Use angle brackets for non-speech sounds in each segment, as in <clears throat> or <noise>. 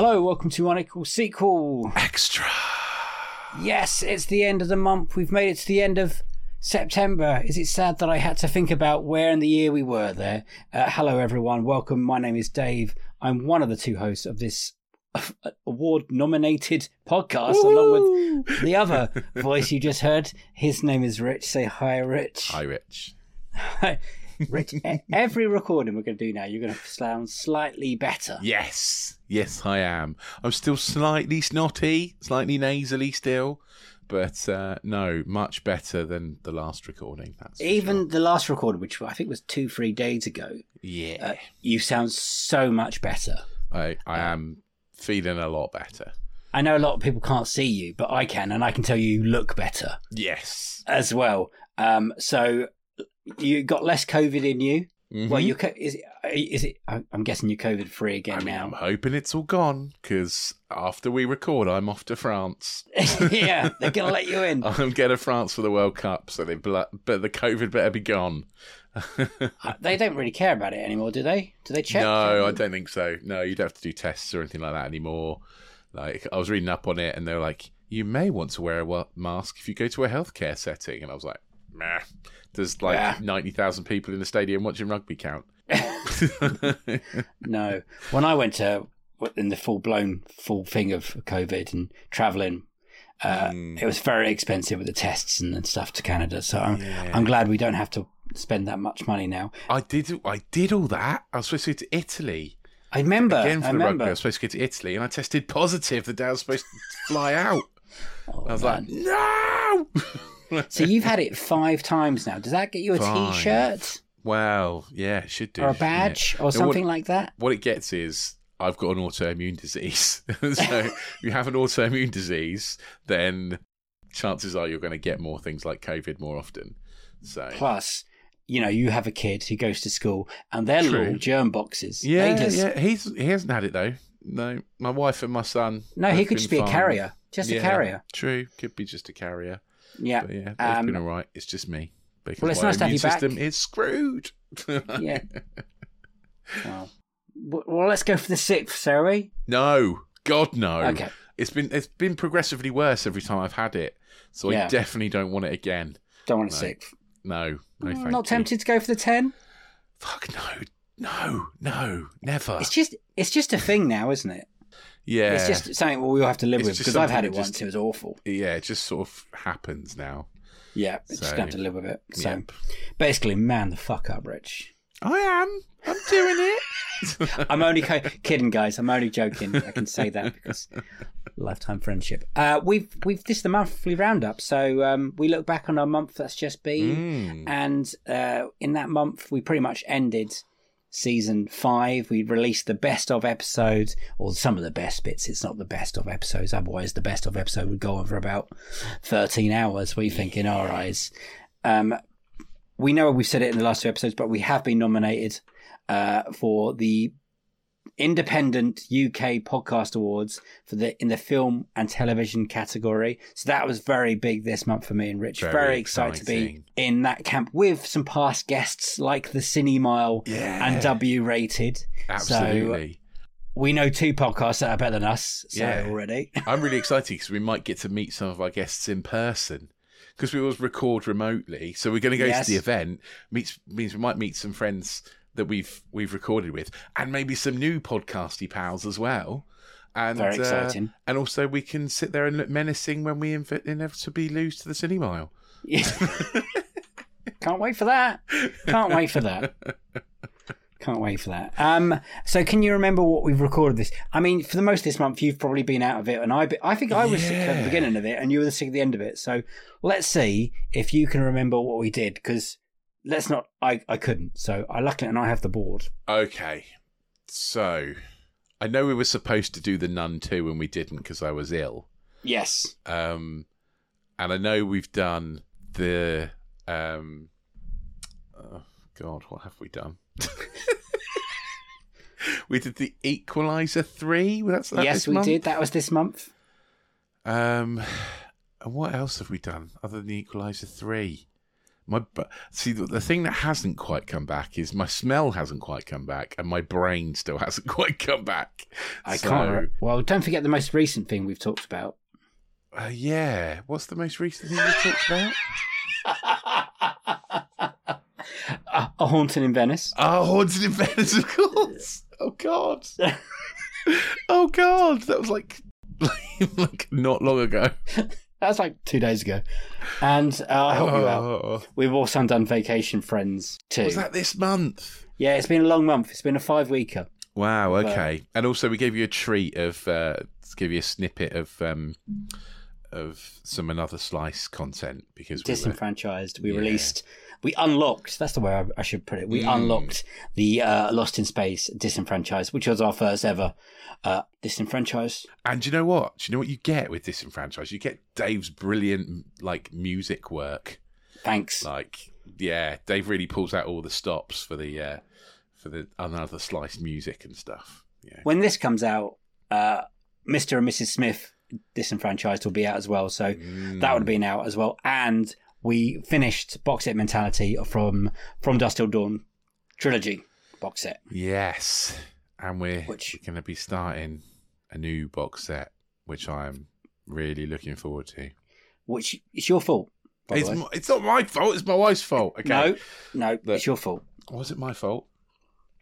Hello, welcome to Unequal Sequel. Extra. Yes, it's the end of the month. We've made it to the end of September. Is it sad that I had to think about where in the year we were there? Uh, hello, everyone. Welcome. My name is Dave. I'm one of the two hosts of this <laughs> award nominated podcast, along with the other <laughs> voice you just heard. His name is Rich. Say hi, Rich. Hi, Rich. <laughs> Rich, <laughs> every recording we're going to do now, you're going to sound slightly better. Yes. Yes, I am. I'm still slightly snotty, slightly nasally still, but uh, no, much better than the last recording. That's Even sure. the last recording, which I think was two, three days ago, yeah, uh, you sound so much better. I I am feeling a lot better. I know a lot of people can't see you, but I can, and I can tell you you look better Yes. as well. Um, so you got less COVID in you. Well, Mhm. you is it, is it? I'm guessing you're COVID free again I mean, now. I'm hoping it's all gone because after we record, I'm off to France. <laughs> yeah, they're gonna let you in. <laughs> I'm going to France for the World Cup, so they but the COVID better be gone. <laughs> Uh, They don't really care about it anymore, do they? Do they check? No, I don't think so. No, you don't have to do tests or anything like that anymore. Like I was reading up on it, and they were like, "You may want to wear a mask if you go to a healthcare setting." And I was like, "Meh." Does like Yeah. ninety thousand people in the stadium watching rugby count? <laughs> No. When I went to in the full blown full thing of COVID and traveling, uh, Mm. it was very expensive with the tests and, and stuff to Canada. So I'm, Yeah. I'm glad we don't have to spend that much money now. I did. I did all that. I was supposed to go to Italy I remember. again for I the remember. rugby. I was supposed to go to Italy, and I tested positive the day I was supposed to fly out. <laughs> Oh, I was man. like, "No." <laughs> <laughs> so you've had it five times now. Does that get you a shirt Well, yeah, it should do. or a badge it? or something what, like that? what it gets is I've got an autoimmune disease. <laughs> so if you have an autoimmune disease, then chances are you're going to get more things like COVID more often. So Plus, you know, you have a kid who goes to school and their True. little germ boxes. yeah, just, yeah, he's he hasn't had it though. No, my wife and my son. No, he could just be a carrier. Just a carrier. True, could be just a carrier. Yeah. But yeah, they've Um, been all right. It's just me. Because Well, it's my nice to have immune you back. system is screwed. <laughs> Yeah. Well, well, let's go for the sixth, shall we? No, God no. Okay. It's been it's been progressively worse every time I've had it. So Yeah. I definitely don't want it again. Don't want a No. sixth. No, no, Not you. tempted to go for the ten. Fuck no, no, no, never. It's just, it's just a thing now, isn't it? Yeah, It's just something we all have to live It's with because I've had it once. just- It was awful. yeah, it just sort of happens now. Yeah, it's just So, going to have to live with it. So basically, man the fuck up, Rich. I am. I'm doing it. <laughs> I'm only co- kidding, guys. I'm only joking. I can say that because <laughs> lifetime friendship. Uh, we've we've this is the monthly roundup, so um, we look back on our month that's just been, Mm. and uh, in that month we pretty much ended season five. We released the best of episodes, or some of the best bits. It's not the best of episodes. Otherwise, the best of episode would go on for about thirteen hours. We think in our eyes. Um, we know we've said it in the last two episodes, but we have been nominated uh, for the independent UK podcast awards for the in the film and television category. So that was very big this month for me and Rich. Very, Very excited to be in that camp with some past guests like the Cine Mile Yeah. and W Rated. Absolutely. We know two podcasts that are better than us. So Yeah. already. <laughs> I'm really excited because we might get to meet some of our guests in person. Because we always record remotely, so we're going to go Yes. to the event. Meets means we might meet some friends that we've we've recorded with, and maybe some new podcasty pals as well. And Very uh, and also we can sit there and look menacing when we inv- inevitably lose to the Cine Mile. <laughs> Can't wait for that. Can't wait for that. Can't wait for that. Um, so can you remember what we've recorded this? I mean, for the most of this month, you've probably been out of it, and I, be- I think I was sick at the beginning of it, and you were sick at the end of it. So let's see if you can remember what we did, because let's not. I, I couldn't. So I luckily, and I have the board. Okay, so I know we were supposed to do the Nun two, and we didn't because I was ill. Yes. Um, and I know we've done the um, oh God, what have we done? <laughs> we did the Equalizer three. That's that yes, we month? did. That was this month. Um, and what else have we done other than the Equalizer three? My see the, the thing that hasn't quite come back is my smell hasn't quite come back, and my brain still <laughs> hasn't quite come back. I So, can't. well, don't forget the most recent thing we've talked about. Uh, yeah, what's the most recent thing we talked about? <laughs> a, a haunting in Venice. Oh, haunting in Venice, of course. Oh God. <laughs> oh God, that was like, like not long ago. That was like two days ago. And uh, I'll help you out. Oh, We've also done Vacation Friends two. was that this month? Yeah, it's been a long month. It's been a five weeker. Wow. Okay. And also, we gave you a treat of, uh, give you a snippet of, um, of some another slice content because we were, Disenfranchised. We Yeah. released, we unlocked, that's the way I, I should put it. We Mm. unlocked the uh, Lost in Space Disenfranchised, which was our first ever uh, Disenfranchised. and do you know what? Do you know what you get with disenfranchised? You get Dave's brilliant like music work. Thanks. Like, yeah, Dave really pulls out all the stops for the uh, for the another slice music and stuff. Yeah. When this comes out, uh, Mr. and Mrs. Smith Disenfranchised will be out as well. So Mm. that would have been out as well. And we finished Box Set Mentality from From Dusk Till Dawn trilogy box set. Yes, and we're, Which- going to be starting a new box set, which I'm really looking forward to. which it's your fault. It's, it's not my fault. It's my wife's fault. Okay. No, no, Look. it's your fault Was it my fault?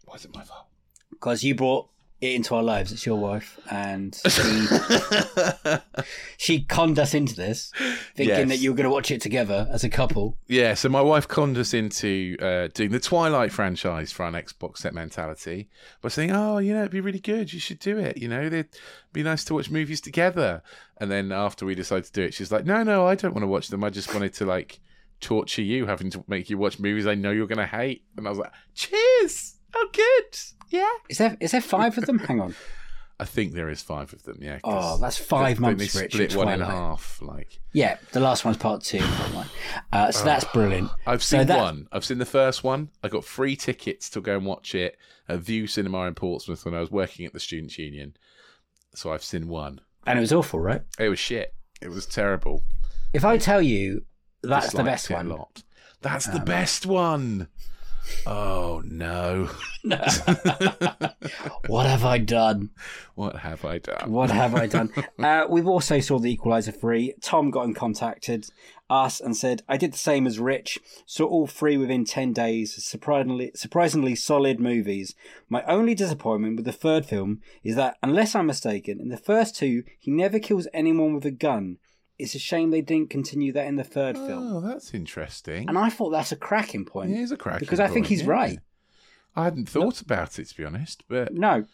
Was it my fault? because you brought it into our lives. It's your wife, and <laughs> she, she conned us into this, thinking Yes. that you were going to watch it together as a couple. Yeah, so my wife conned us into uh, doing the Twilight franchise for our next box set mentality by saying, "Oh, you know, it'd be really good. You should do it. You know, it'd be nice to watch movies together." And then after we decided to do it, she's like, "No, no, I don't want to watch them. I just wanted to like torture you, having to make you watch movies I know you're going to hate." And I was like, "Cheers! Oh, good. Yeah." Is there is there five of them? Hang on. <laughs> I think there is five of them. Yeah. Oh, that's five they- months, They Rich. split in one in half. Like Yeah, the last one's part two. Uh, so that's brilliant. I've So seen that- one. I've seen the first one. I got free tickets to go and watch it at Vue Cinema in Portsmouth when I was working at the Students' Union. So I've seen one. And it was awful, right? It was shit. It was terrible. If I tell you that's the best one, lot. That's the best one. Oh no! <laughs> what have I done? What have I done? What have I done? <laughs> uh, we've also saw the Equalizer three. Tom got in contacted us and said, "I did the same as Rich. Saw all three within ten days. Surprisingly, surprisingly solid movies. My only disappointment with the third film is that, unless I'm mistaken, in the first two he never kills anyone with a gun. It's a shame they didn't continue that in the third film. Oh, that's interesting. And I thought that's a cracking point. It is a cracking point. because I think he's yeah. right. I hadn't thought about it to be honest, but No,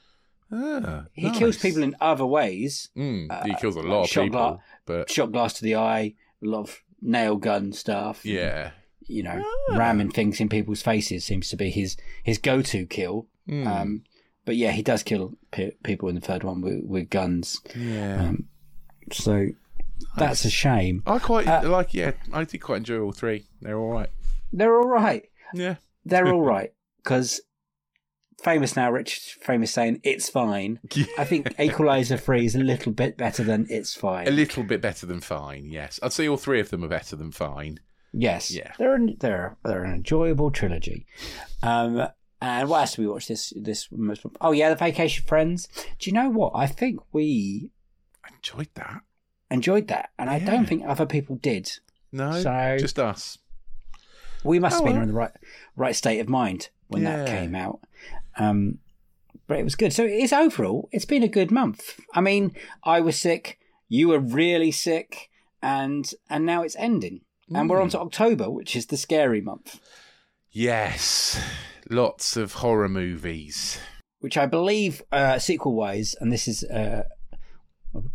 ah, he kills people in other ways. Mm, he kills a lot of shot people, gla- but Shot glass to the eye, a lot of nail gun stuff. yeah. you know, Ah. ramming things in people's faces seems to be his his go to kill. Mm, Um, but yeah, he does kill pe- people in the third one with, with guns. yeah. Um, so that's a shame. I quite Uh, like. Yeah, I did quite enjoy all three. They're all right. They're all right. Yeah. They're all <laughs> right because famous now, Rich, famous saying, it's fine. <laughs> I think Equalizer 3 is a little bit better than it's fine. A little bit better than fine, yes. I'd say all three of them are better than fine. Yes. Yeah. They're an, they're they're an enjoyable trilogy. Um, and what else did we watch this this? Oh yeah, the Vacation Friends. Do you know what? I think we I enjoyed that. Enjoyed that, and I Yeah. don't think other people did. No, So- just us. We must have Oh, been well. in the right right state of mind when that came out. Um, but it was good. So it's overall, it's been a good month. I mean, I was sick, you were really sick, and and now it's ending, and we're on Mm. to October, which is the scary month. Yes, lots of horror movies. which I believe, uh, sequel wise, and this is, uh,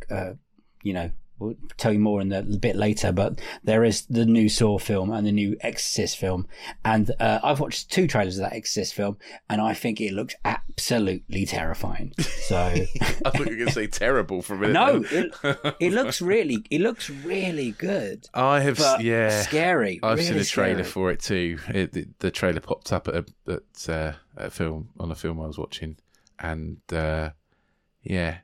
uh, you know, we'll tell you more in the, a bit later, but there is the new Saw film and the new Exorcist film. And uh, I've watched two trailers of that Exorcist film, and I think it looks absolutely terrifying. So, <laughs> I thought you were going to say terrible for a minute. no, it, it looks really, it looks really good. I have, yeah, scary. I've seen a trailer scary. for it too. It, the, the trailer popped up at a, at, uh, a film on a film I was watching, and uh, yeah,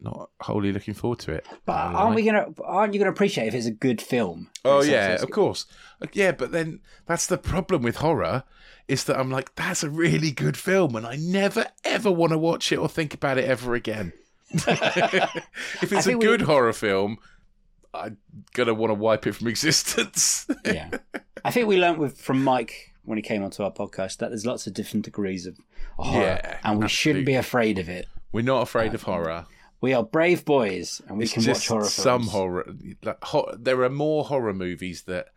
not wholly looking forward to it. But aren't lie. we gonna? Aren't you gonna appreciate if it's a good film? Oh yeah, of course. Uh, Yeah, but then that's the problem with horror is that I'm like, that's a really good film, and I never ever want to watch it or think about it ever again. <laughs> if it's a think we- good horror film, I'm gonna want to wipe it from <laughs> existence. yeah. I think we learned with from Mike when he came onto our podcast that there's lots of different degrees of horror, Yeah, and we shouldn't be afraid of it. We're not afraid of horror. We are brave boys, and we It's can just watch horror Films. some horror. Like, ho- there are more horror movies that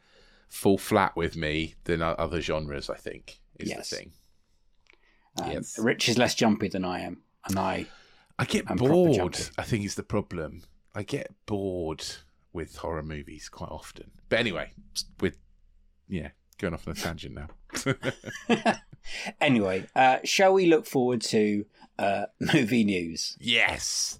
fall flat with me than other genres. I think is Yes. the thing. Um, yes. Rich is less jumpy than I am, and I. I get bored. I think is the problem. I get bored with horror movies quite often. But anyway, with yeah, going off on a tangent now. <laughs> Anyway, uh, shall we look forward to uh, <laughs> movie news? yes.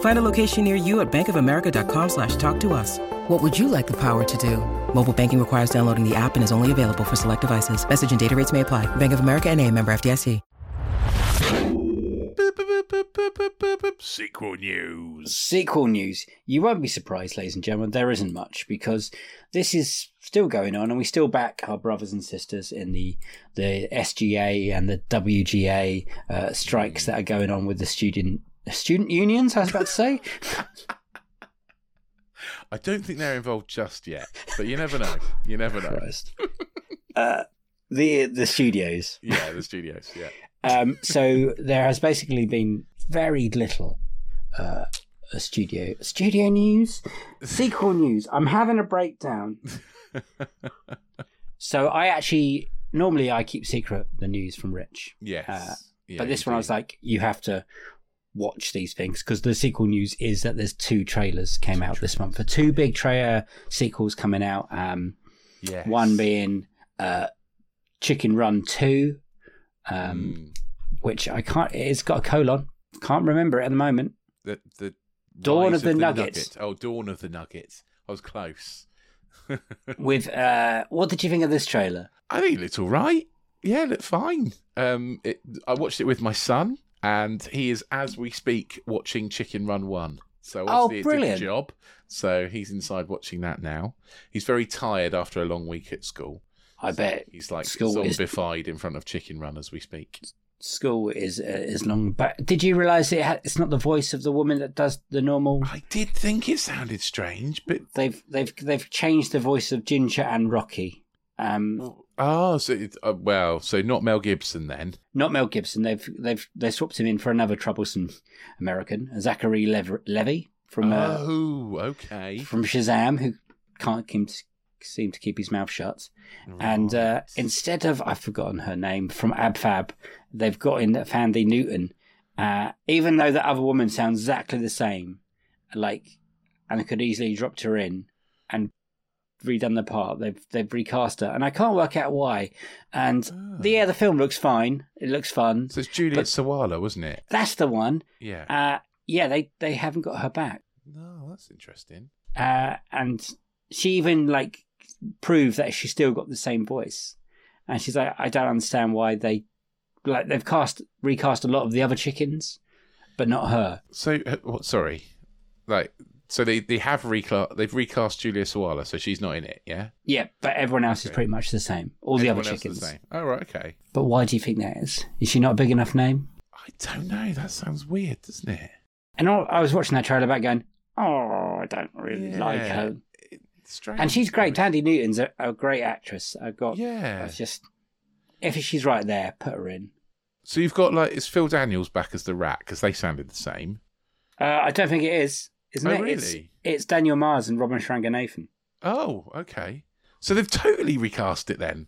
Find a location near you at bankofamerica.com slash talk to us. What would you like the power to do? Mobile banking requires downloading the app and is only available for select devices. Message and data rates may apply. Bank of America and a member FDIC. Boop, boop, boop, boop, boop, boop, boop, boop. Sequel news. Sequel news. You won't be surprised, ladies and gentlemen, there isn't much because this is still going on and we still back our brothers and sisters in the, the SGA and the WGA uh, strikes that are going on with the student student unions, I was about to say. I don't think they're involved just yet, but you never know. You never know. Uh, the the studios. Yeah, the studios. Yeah. Um, so there has basically been very little uh, studio studio news, sequel news. I'm having a breakdown. <laughs> so I actually normally I keep secret the news from Rich, Yes. Uh, Yeah, but this one I was like, you have to watch these things because the sequel news is that there's two trailers came out this month for two big trailer sequels coming out. Um, yes. one being uh, Chicken Run Two, um, Mm. which I can't. It's got a colon. Can't remember it at the moment. the the Dawn Rise of the Nuggets. Nugget. Oh, Dawn of the Nuggets. I was close. <laughs> With uh, what did you think of this trailer? I think it looked all right. Yeah, it looked fine. Um, it, I watched it with my son, and he is, as we speak, watching Chicken Run One. So Oh, obviously it brilliant. did the job. So he's inside watching that now. He's very tired after a long week at school. I bet He's like School is- zombified in front of Chicken Run as we speak. school is uh, is long. But did you realise it? Ha- it's not the voice of the woman that does the normal. I did think it sounded strange, but They've they've they've changed the voice of Ginger and Rocky. Um, oh, so it, uh, well, so not Mel Gibson then. not Mel Gibson. They've they've they swapped him in for another troublesome American, Zachary Lev- Levi from uh, oh, okay. from Shazam, who can't keep, seem to keep his mouth shut. And uh, instead of I've forgotten her name from Ab Fab, they've got in Thandie Newton. Uh, even though the other woman sounds exactly the same, like, and I could easily dropped her in, and redone the part. They've they've recast her, and I can't work out why. And the, yeah, the film looks fine. It looks fun. So it's Juliet Sawalha, wasn't it? That's the one. Yeah. Uh, yeah, they they haven't got her back. no, that's interesting. uh, and she even like proved that she still got the same voice. And she's like, I don't understand why they like they've cast recast a lot of the other chickens, but not her. So, uh, what? Sorry, like, so they they have recast they've recast Julia Sawalha, so she's not in it, yeah. Yeah, but everyone else is pretty much the same. All the other chickens. the. Oh right, okay. But why do you think that is? Is she not a big enough name? I don't know. That sounds weird, doesn't it? And all, I was watching that trailer back going, oh, I don't really Yeah. like her. Strange. And she's great. Thandie Newton's a, a great actress. I've got. Yeah. Just if she's right there, put her in. So you've got like it's Phil Daniels back as the rat because they sounded the same. Uh, I don't think it is. Isn't Oh, it? It's, really? it's Daniel Mays and Romesh Ranganathan. Oh, okay. So they've totally recast it then.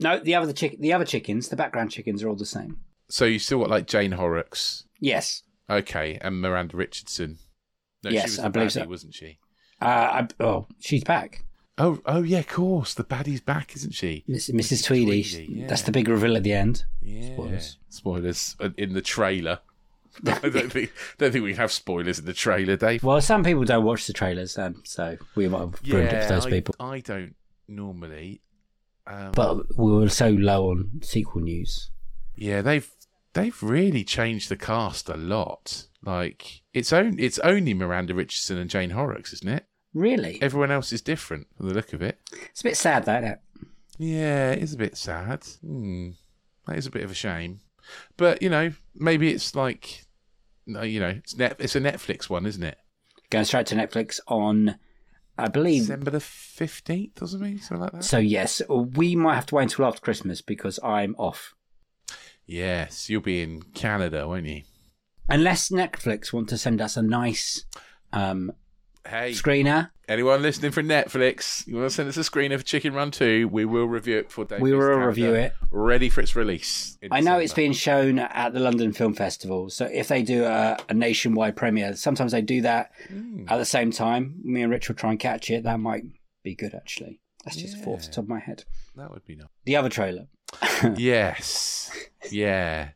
No, the other chick, the other chickens, the background chickens are all the same. So you still got like Jane Horrocks, Yes. okay, and Miranda Richardson. No, Yes, she was I believe baddie, so. wasn't she? Uh, I, oh, she's back. Oh, oh yeah, of course. The baddie's back, isn't she? Miss, Mrs. Tweedy. Tweedy, That's the big reveal at the end. Yeah. Spoilers. Spoilers uh, in the trailer. <laughs> I don't think don't think we have spoilers in the trailer, Dave. Well, some people don't watch the trailers, um, so we might have ruined it for those I, people. I don't normally. Um, But we were so low on sequel news. yeah, they've they've really changed the cast a lot. Like it's only it's only Miranda Richardson and Jane Horrocks, isn't it? Really? Everyone else is different from the look of it. It's a bit sad, that. isn't it? Yeah, it is a bit sad. Hmm. That is a bit of a shame. But you know, maybe it's like, no, you know, it's net. It's a Netflix one, isn't it? Going straight to Netflix on, I believe. December the fifteenth or something, something like that. So, yes, we might have to wait until after Christmas because I'm off. Yes, you'll be in Canada, won't you? Unless Netflix want to send us a nice um, Hey, screener. anyone listening from Netflix, you want to send us a screener for Chicken Run Two? We will review it for Dave We will Canada. review it. Ready for its release. I know it's being shown at the London Film Festival. So if they do a, a nationwide premiere, sometimes they do that Hmm. at the same time. Me and Rich will try and catch it. That might be good, actually. That's just a thought off the top of my head. That would be nice. The other trailer <laughs> yes. Yeah.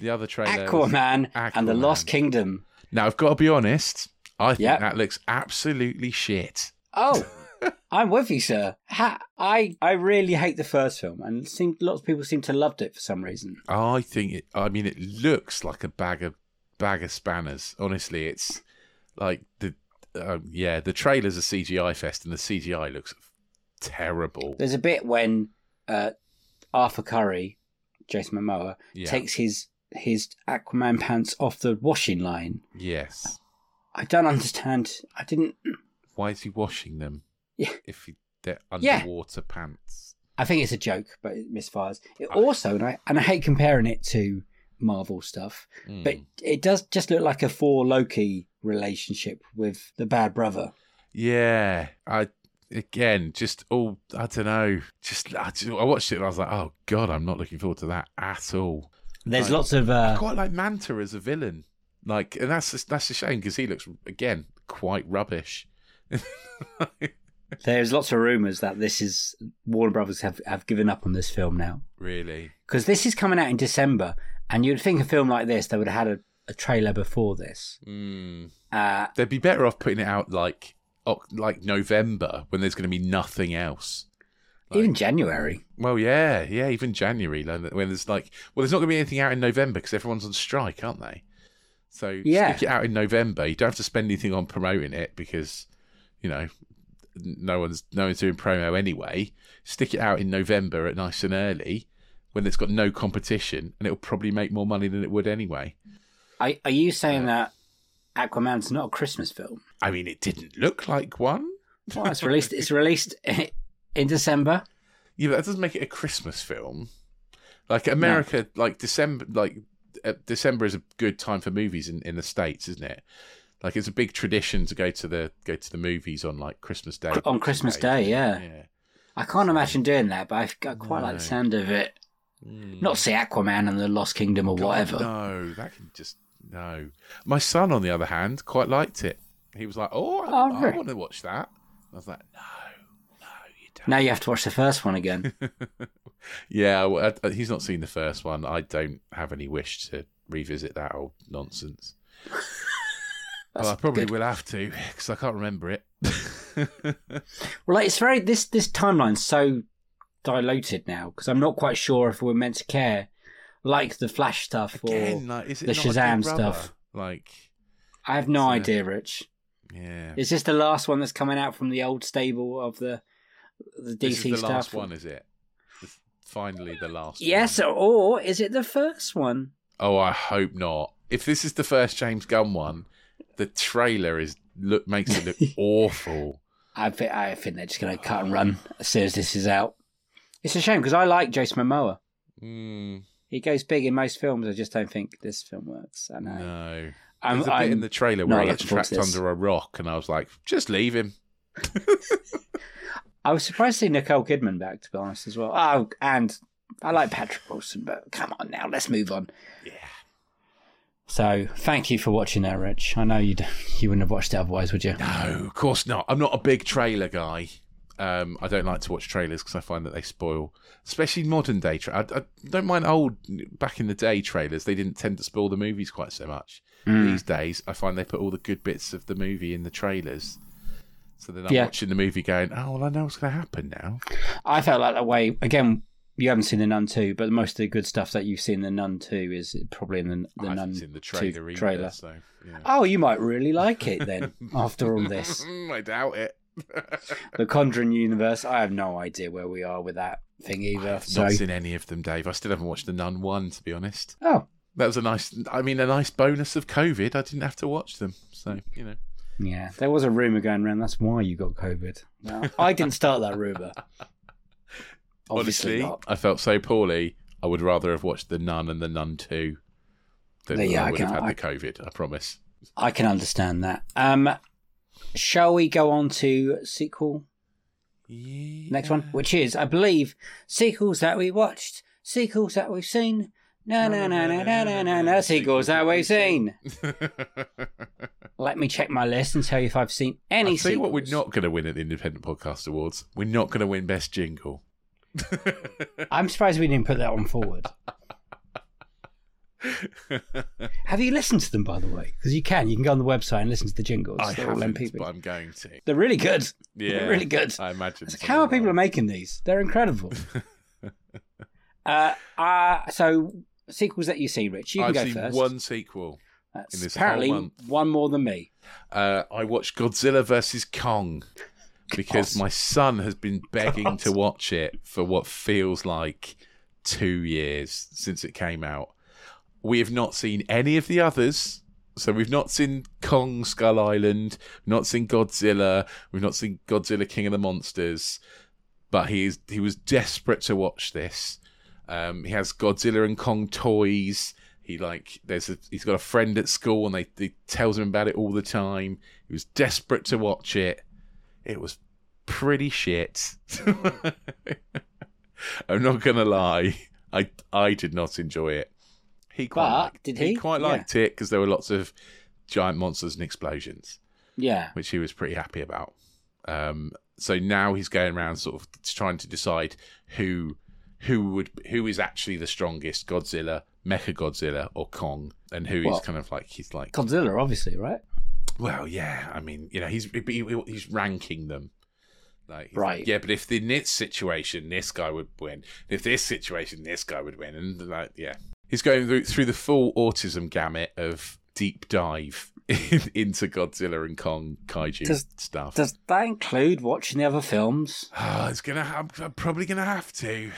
The other trailer. was- Aquaman, and the Lost Kingdom. Now I've got to be honest. I think Yep. that looks absolutely shit. Oh, <laughs> I'm with you, sir. Ha- I I really hate the first film, and seemed lots of people seem to loved it for some reason. I think it. I mean, it looks like a bag of bag of spanners. Honestly, it's like the um, yeah. The trailer's a CGI fest, and the CGI looks terrible. There's a bit when uh, Arthur Curry, Jason Momoa, Yeah. takes his his Aquaman pants off the washing line. Yes. I don't understand. I didn't. Why is he washing them? Yeah. If he, they're Yeah. underwater pants. I think it's a joke, but it misfires. It also, and I and I hate comparing it to Marvel stuff, but Mm. it does just look like a Thor Loki relationship with the bad brother. Yeah. I again just all I don't know. Just I, just I watched it and I was like, oh god, I'm not looking forward to that at all. There's Right. lots of I uh, quite like Manta as a villain. Like, and that's that's a shame because he looks again quite rubbish. <laughs> there's lots of rumors that this is Warner Brothers have have given up on this film now really. because this is coming out in December, and you'd think a film like this they would have had a, a trailer before this. Mm. Uh, They'd be better off putting it out like like November when there's going to be nothing else. Like- even January. Well, yeah, yeah, even January when there's like, well, there's not going to be anything out in November because everyone's on strike, aren't they? So Yeah. stick it out in November. You don't have to spend anything on promoting it because, you know, no one's no one's doing promo anyway. Stick it out in November at nice and early when it's got no competition, and it'll probably make more money than it would anyway. Are, are you saying that Aquaman's not a Christmas film? I mean, it didn't look like one. Well, it's released. It's released <laughs> in December. Yeah, but that doesn't make it a Christmas film. Like America, like December, like uh, December is a good time for movies in, in the states, isn't it? Like it's a big tradition to go to the go to the movies on like Christmas Day. On Christmas Day, yeah. yeah. I can't imagine doing that, but I, I quite like the sound of it. Not see Aquaman and the Lost Kingdom or God, whatever. No, that can just no. My son, on the other hand, quite liked it. He was like, "Oh, I, Oh, I really? want to watch that." I was like, "No, no, Now you have to watch the first one again. <laughs> Yeah, well, I- he's not seen the first one. I don't have any wish to revisit that old nonsense. <laughs> well, I probably good. will have to because I can't remember it. <laughs> Well, like, it's very this this timeline's so diluted now because I'm not quite sure if we're meant to care, like the Flash stuff Again, or like, is it the not a Big Shazam stuff. Like, I have no idea, Rich. yeah, Is this the last one that's coming out from the old stable of the the DC this is the stuff? last one, is it? It's finally, the last. yes, one. or is it the first one? Oh, I hope not. If this is the first James Gunn one, the trailer is look makes it look <laughs> awful. I think I think they're just going to cut and run as soon as this is out. It's a shame because I like Jason Momoa. Mm, He goes big in most films. I just don't think this film works. I know. no. I'm, There's a bit I'm- in the trailer where he gets trapped under a rock, and I was like, just leave him. <laughs> I was surprised to see Nicole Kidman back, to be honest, as well. Oh, and I like Patrick Wilson, but come on now, let's move on. Yeah. So, thank you for watching that, Rich. I know you you wouldn't have watched it otherwise, would you? No, of course not. I'm not a big trailer guy. Um, I don't like to watch trailers because I find that they spoil, especially modern day. Tra- I, I don't mind old, back in the day trailers. They didn't tend to spoil the movies quite so much. Hmm. These days, I find they put all the good bits of the movie in the trailers. So then I'm Yeah. watching the movie going, oh, well, I know what's going to happen now. I felt like that way. Again, you haven't seen The Nun 2, but most of the good stuff that you've seen The Nun 2 is probably in the, the Nun seen the 2 trailer either. trailer. So, yeah. Oh, you might really like it then, <laughs> after all this. <laughs> I doubt it. <laughs> The Conjuring universe, I have no idea where we are with that thing either. I've So, not seen any of them, Dave. I still haven't watched the Nun one, to be honest. oh, That was a nice. I mean, a nice bonus of COVID. I didn't have to watch them, so you know. Yeah, there was a rumor going around. That's why you got COVID. No, I didn't start that rumor. <laughs> Obviously Honestly, not. I felt so poorly. I would rather have watched the Nun and the Nun Two than Yeah, I I would have had I- the COVID. I promise. I can understand that. Um, shall we go on to sequel Yeah. next one, which is, I believe, sequels that we watched, sequels that we've seen. No, no, no, no, no, no, no, no, sequels that we've seen. Let me check my list and tell you if I've seen any I'll tell you what, we're not going to win at the Independent Podcast Awards. We're not going to win Best Jingle. <laughs> I'm surprised we didn't put that one forward. Have you listened to them, by the way? Because you can. You can go on the website and listen to the jingles. I They're haven't, MP3. but I'm going to. They're really good. Yeah, They're really good. I imagine. It's like, how are people something making these? They're incredible. uh, uh, so sequels that you see, Rich, you can I've go seen first. one sequel. That's in this apparently whole month. one more than me. Uh, I watched Godzilla versus Kong because God. my son has been begging God. to watch it for what feels like two years since it came out. We have not seen any of the others. So we've not seen Kong Skull Island, not seen Godzilla, we've not seen Godzilla King of the Monsters. But he is he was desperate to watch this. Um, he has Godzilla and Kong toys. He like there's a he's got a friend at school and they he tells him about it all the time. He was desperate to watch it. It was pretty shit. <laughs> I'm not gonna lie. I I did not enjoy it. He quite But, liked, did he? he quite Yeah. liked it because there were lots of giant monsters and explosions Yeah. which he was pretty happy about. Um, so now he's going around sort of trying to decide who who would who is actually the strongest Godzilla, Mecha Godzilla, or Kong, and who Well- is kind of like he's like, Godzilla, obviously, right? well, yeah, I mean, you know, he's he- he's ranking them. Like, Right. like, yeah, but if in this situation this guy would win, if this situation this guy would win, and like, yeah, he's going through through the full autism gamut of deep dive <laughs> into Godzilla and Kong kaiju Does- stuff. Does that include watching the other films? Ah, <sighs> it's gonna. I'm, I'm probably gonna have to.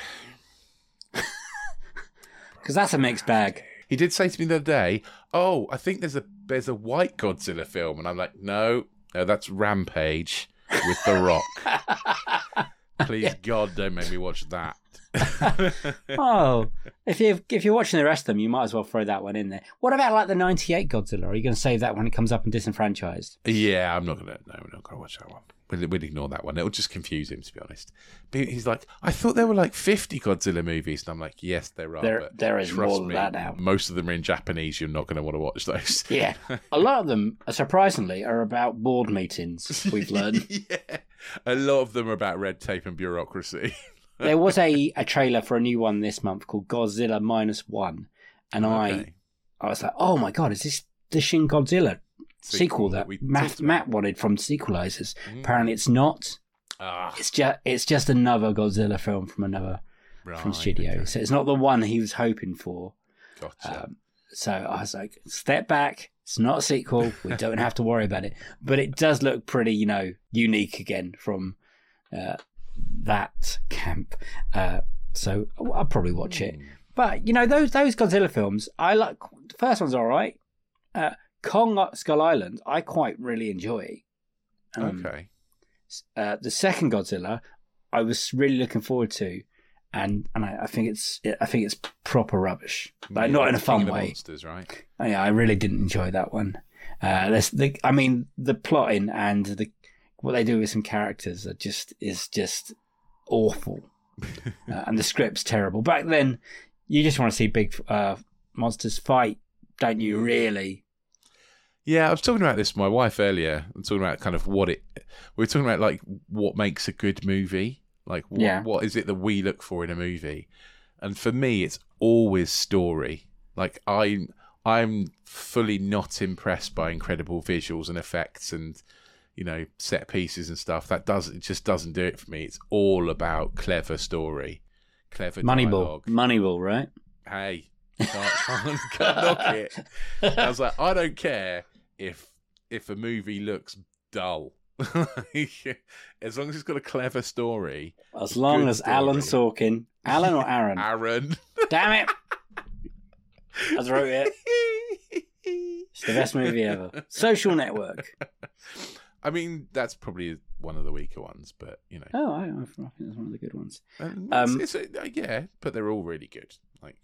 Because that's a mixed bag. He did say to me the other day, "Oh, I think there's a there's a white Godzilla film," and I'm like, "No, no, that's Rampage with The Rock." <laughs> Please God, don't make me watch that. <laughs> oh, if you if you're watching the rest of them, you might as well throw that one in there. What about like the '98 Godzilla? Are you going to save that when it comes up and disenfranchised? yeah, I'm not gonna. No, I'm not gonna watch that one. We'll, we'll ignore that one. It'll just confuse him, to be honest. But he's like, I thought there were like 50 Godzilla movies. And I'm like, yes, there are. There- but there is more than that now. Most of them are in Japanese. You're not going to want to watch those. <laughs> Yeah, a lot of them, surprisingly, are about board meetings. We've learned <laughs> yeah. A lot of them are about red tape and bureaucracy. <laughs> there was a, a trailer for a new one this month called Godzilla minus one, and I I was like, oh my god, is this the Shin Godzilla sequel, that, Matt. Matt wanted from Sequelizers? Mm. Apparently, it's not. Ah, It's just it's just another Godzilla film from another right, from studio. okay. So it's not the one he was hoping for. Gotcha. Um, so I was like, step back. It's not a sequel. We <laughs> don't have to worry about it. But it does look pretty, you know, unique again from uh, that camp. Uh, so I'll probably watch it. Hmm. But you know, those those Godzilla films, I like. The first one's all right. Uh, Kong Skull Island, I quite really enjoy. Um, okay. uh, the second Godzilla, I was really looking forward to, and and I, I think it's I think it's proper rubbish, like Yeah, not in a fun way. Monsters, right? Oh, yeah, I really didn't enjoy that one. Uh, the, I mean, the plotting and the what they do with some characters are just is just awful, <laughs> uh, and the script's terrible. Back then, you just want to see big uh, monsters fight, don't you? Really? Yeah, I was talking about this with my wife earlier. I'm talking about kind of what it. We were talking about like what makes a good movie. Like what, Yeah. what is it that we look for in a movie? And for me, it's always story. Like I, I'm fully not impressed by incredible visuals and effects and you know set pieces and stuff. That does it just doesn't do it for me. It's all about clever story, clever Moneyball, dialogue. Moneyball, right? Hey, can't, <laughs> can't knock it. I was like, I don't care if if a movie looks dull. <laughs> as long as it's got a clever story. As long as Alan story. Sorkin, Alan or Aaron? Aaron. Damn it! <laughs> I wrote it. It's the best movie ever. Social Network. I mean, that's probably one of the weaker ones, but you know, Oh, I, I think that's one of the good ones. Um, Um, it's, it's a, yeah, but they're all really good. Like,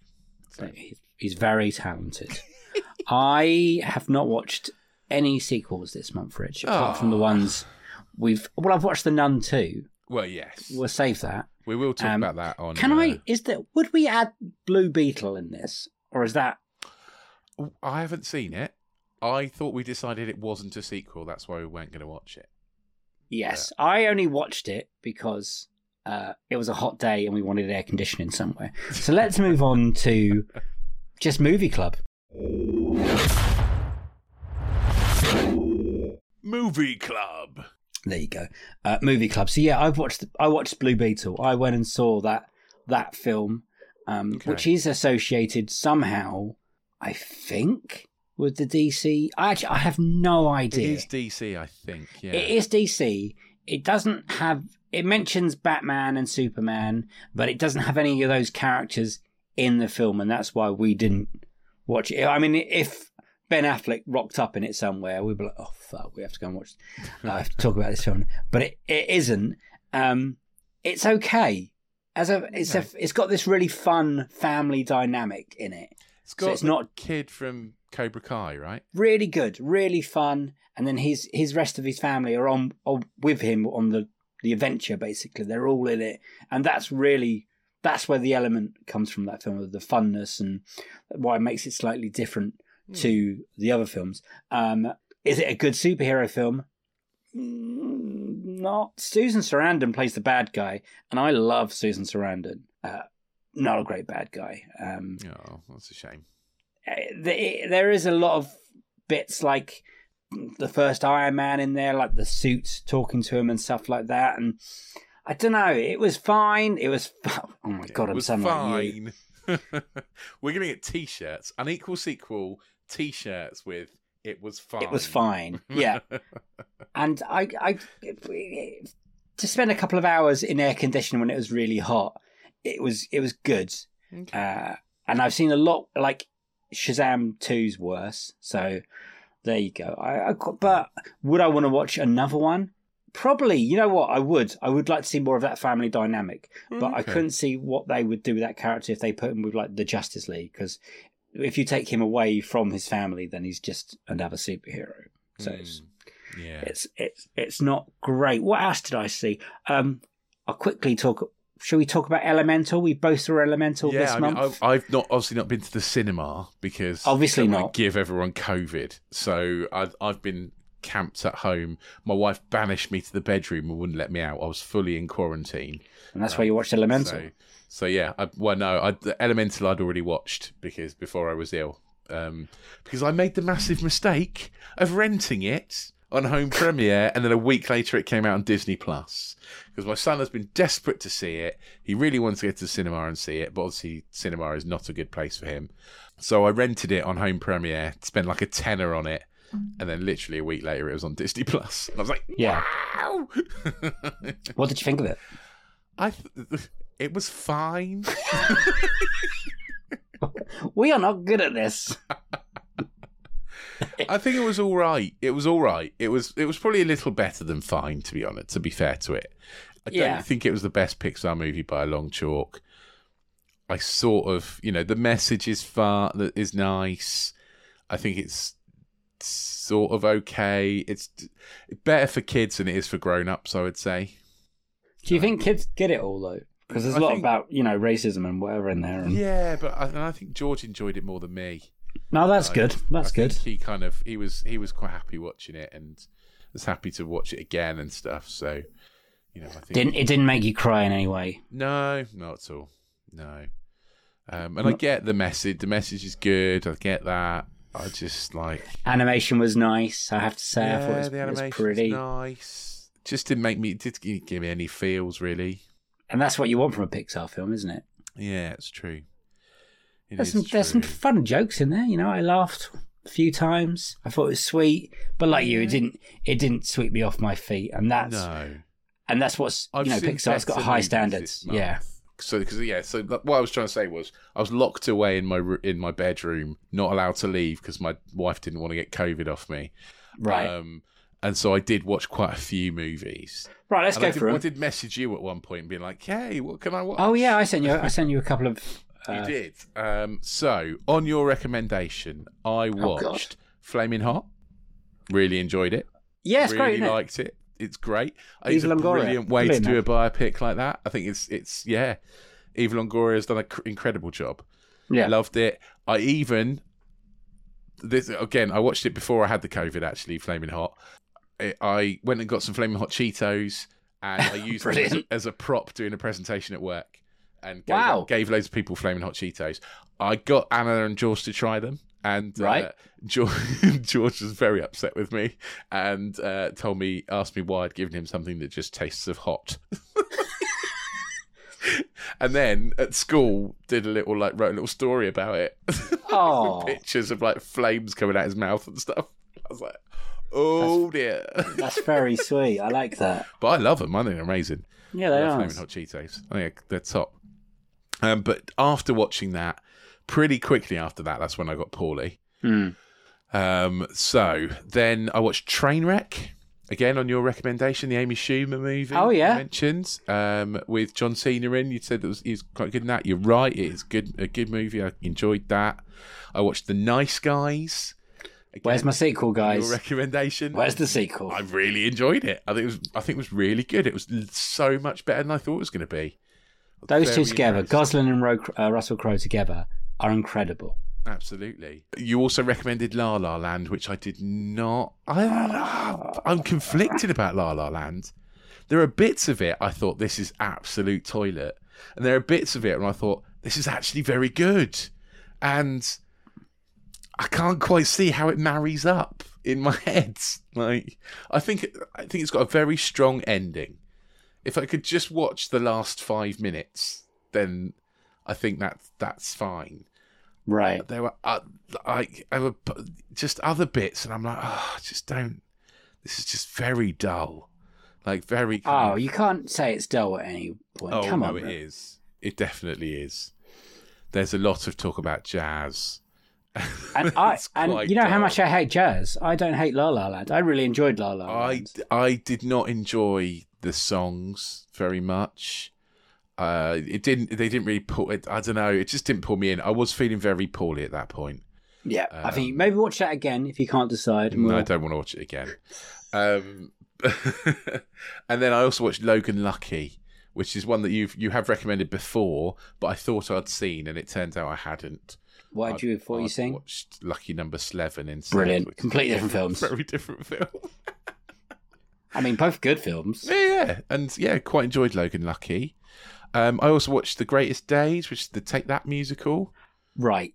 so, he's very talented. <laughs> I have not watched any sequels this month, Rich, apart from the Oh. ones we've. Well, I've watched The Nun two. well, yes, We'll save that. we will talk um, about that on. Can uh, I? Is that? Would we add Blue Beetle in this, or is that? I haven't seen it. I thought we decided it wasn't a sequel. That's why we weren't going to watch it. Yes, I only watched it because uh, it was a hot day and we wanted air conditioning somewhere. So let's move on to <laughs> just movie club. Movie Club. There you go, uh, movie club. So yeah, I've watched. I watched Blue Beetle. I went and saw that that film, um, Okay. which is associated somehow, I think, with the DC. I actually I have no idea. It is DC, I think. Yeah. It is DC. It doesn't have. It mentions Batman and Superman, but it doesn't have any of those characters in the film, and that's why we didn't watch it. I mean, if Ben Affleck rocked up in it somewhere, we'd be like, "Oh fuck, we have to go and watch. I have to talk about this film." But it, it isn't. Um, it's okay. As a, it's a, it's got this really fun family dynamic in it. It's got so it's not- kid from Cobra Kai, right? really good, really fun. And then his his rest of his family are on, on with him on the the adventure. Basically, they're all in it, and that's really that's where the element comes from. That film, of the funness and why it makes it slightly different to the other films. Um, is it a good superhero film? Mm, Not. Susan Sarandon plays the bad guy, and I love Susan Sarandon. Uh, not a great bad guy. Um, Oh, that's a shame. uh, there is a lot of bits like the first Iron Man in there, like the suits talking to him and stuff like that. And I don't know, it was fine. It was. <laughs> Oh my god, it I'm was sounding like you. fine. <laughs> We're to get t-shirts, an equal sequel t-shirts with "It was fine." It was fine. Yeah, <laughs> and I, I, to spend a couple of hours in air conditioning when it was really hot, it was it was good. Okay. Uh, and I've seen a lot like Shazam 2's worse. So there you go. I, I but would I want to watch another one? Probably. You know what? I would. I would like to see more of that family dynamic. But I couldn't see what they would do with that character if they put him with like the Justice League. Because if you take him away from his family, then he's just another superhero. So it's, Yeah. It's it's it's not great. What else did I see? Um, I'll quickly talk. Shall we talk about Elemental? We both saw Elemental yeah, this I mean, month. I've, I've not obviously not been to the cinema because Obviously don't give everyone COVID. So I've I've been camped at home. My wife banished me to the bedroom and wouldn't let me out. I was fully in quarantine. and that's why you watched Elemental. So, so yeah, I, well, no, I, the Elemental I'd already watched because before I was ill, um, because I made the massive mistake of renting it on home premiere, and then a week later it came out on Disney Plus. Because my son has been desperate to see it, he really wants to get to the cinema and see it, but obviously cinema is not a good place for him. So I rented it on home premiere, spent like a tenner on it. And then, literally a week later, it was on Disney Plus. And I was like, Yeah. "Wow!" <laughs> What did you think of it? I, th- it was fine. <laughs> We are not good at this. I think it was all right. It was all right. It was it was probably a little better than fine, to be honest. To be fair to it, I Yeah. don't think it was the best Pixar movie by a long chalk. I sort of, you know, the message is far that is nice. I think it's sort of okay. It's better for kids than it is for grown ups. I would say. Do you think kids get it all though? Because there's a I lot think- about you know racism and whatever in there. And... Yeah, but I, and I think George enjoyed it more than me. No, that's I- good. That's good. He kind of he was he was quite happy watching it and was happy to watch it again and stuff. So, you know, I think Didn't it didn't make you cry in any way? no, not at all. No, um, and I get the message. The message is good. I get that. I just like Animation was nice. I have to say, I thought it was, the it was animation pretty, nice. Just didn't make me. Did give me any feels really. And that's what you want from a Pixar film, isn't it? Yeah, it's true. It There's some there's some fun jokes in there. You know, I laughed a few times. I thought it was sweet, but like you, it didn't it didn't sweep me off my feet, and that's no. and that's what's I've you know Pixar's got high standards. Yeah, So, because yeah, so what I was trying to say was I was locked away in my in my bedroom, not allowed to leave because my wife didn't want to get COVID off me. right, Um, and so I did watch quite a few movies. right. Let's and go I did, through I did message you at one point, being like, "Hey, what can I watch?" Oh yeah, I sent you I sent you a couple of. <laughs> you Uh, did. Um, so on your recommendation, I Oh, watched Flaming Hot. Really enjoyed it. yeah, it's really great. It? liked it. It's great. Eva It's a Longoria. brilliant way Brilliant, to do a biopic like that. I think it's it's yeah. Eva Longoria has done an incredible job. Yeah, Loved it. I even this again. I watched it before I had the COVID. Actually, Flaming Hot. I- I went and got some Flaming Hot Cheetos, and I <laughs> used them as a, as a prop doing a presentation at work. And gave, Wow. gave loads of people Flaming Hot Cheetos. I got Anna and George to try them, and uh, Right. George, <laughs> George was very upset with me and uh, told me, asked me why I'd given him something that just tastes of hot. <laughs> and then at school, did a little like wrote a little story about it. Oh. with pictures of like flames coming out his mouth and stuff. I was like, oh dear. <laughs> that's very sweet. I like that. but I love them. I think they're amazing. Yeah, they I love are. Flaming Hot Cheetos. I think they're top. Um, but after watching that, pretty quickly after that, that's when I got poorly. Hmm. Um, so then I watched Trainwreck again on your recommendation, the Amy Schumer movie. Oh, yeah. mentioned um, with John Cena in. You said that was he was quite good in that. You're right. It is good, a good movie. I enjoyed that. I watched The Nice Guys. Again, Where's my sequel, guys? Your recommendation. Where's the sequel? I really enjoyed it. I think it was. I think it was really good. It was so much better than I thought it was going to be. Those two together. Gosling and Ro- uh, Russell Crowe together, are incredible. Absolutely. You also recommended La La Land, which I did not. I. I'm conflicted about La La Land. There are bits of it I thought this is absolute toilet, and there are bits of it and I thought this is actually very good, and I can't quite see how it marries up in my <laughs> head. Like I think I think it's got a very strong ending. If I could just watch the last five minutes, then I think that that's fine Right. there were uh, like there were just other bits, and I'm like, oh, just don't. This is just very dull, like very. Oh, you can't say it's dull at any point. oh Come no, on, it bro. is. It definitely is. There's a lot of talk about jazz. <laughs> And, I, and you know how much I hate jazz. I don't hate La La Land. I really enjoyed La La I Land. I I did not enjoy the songs very much. Uh, it didn't. They didn't really put it. I don't know. It just didn't pull me in. I was feeling very poorly at that point. yeah, I think maybe watch that again if you can't decide. No, I don't want to watch it again. Um, <laughs> and then I also watched Logan Lucky, which is one that you've you have recommended before, but I thought I'd seen, and it turns out I hadn't. What I'd- did you thought you seen? Watched Lucky Number Slevin instead. Brilliant. Completely different <laughs> films. Very different film. I mean, both good films. <laughs> yeah, yeah, and yeah, quite enjoyed Logan Lucky. Um, I also watched The Greatest Days, which is the Take That musical. Right.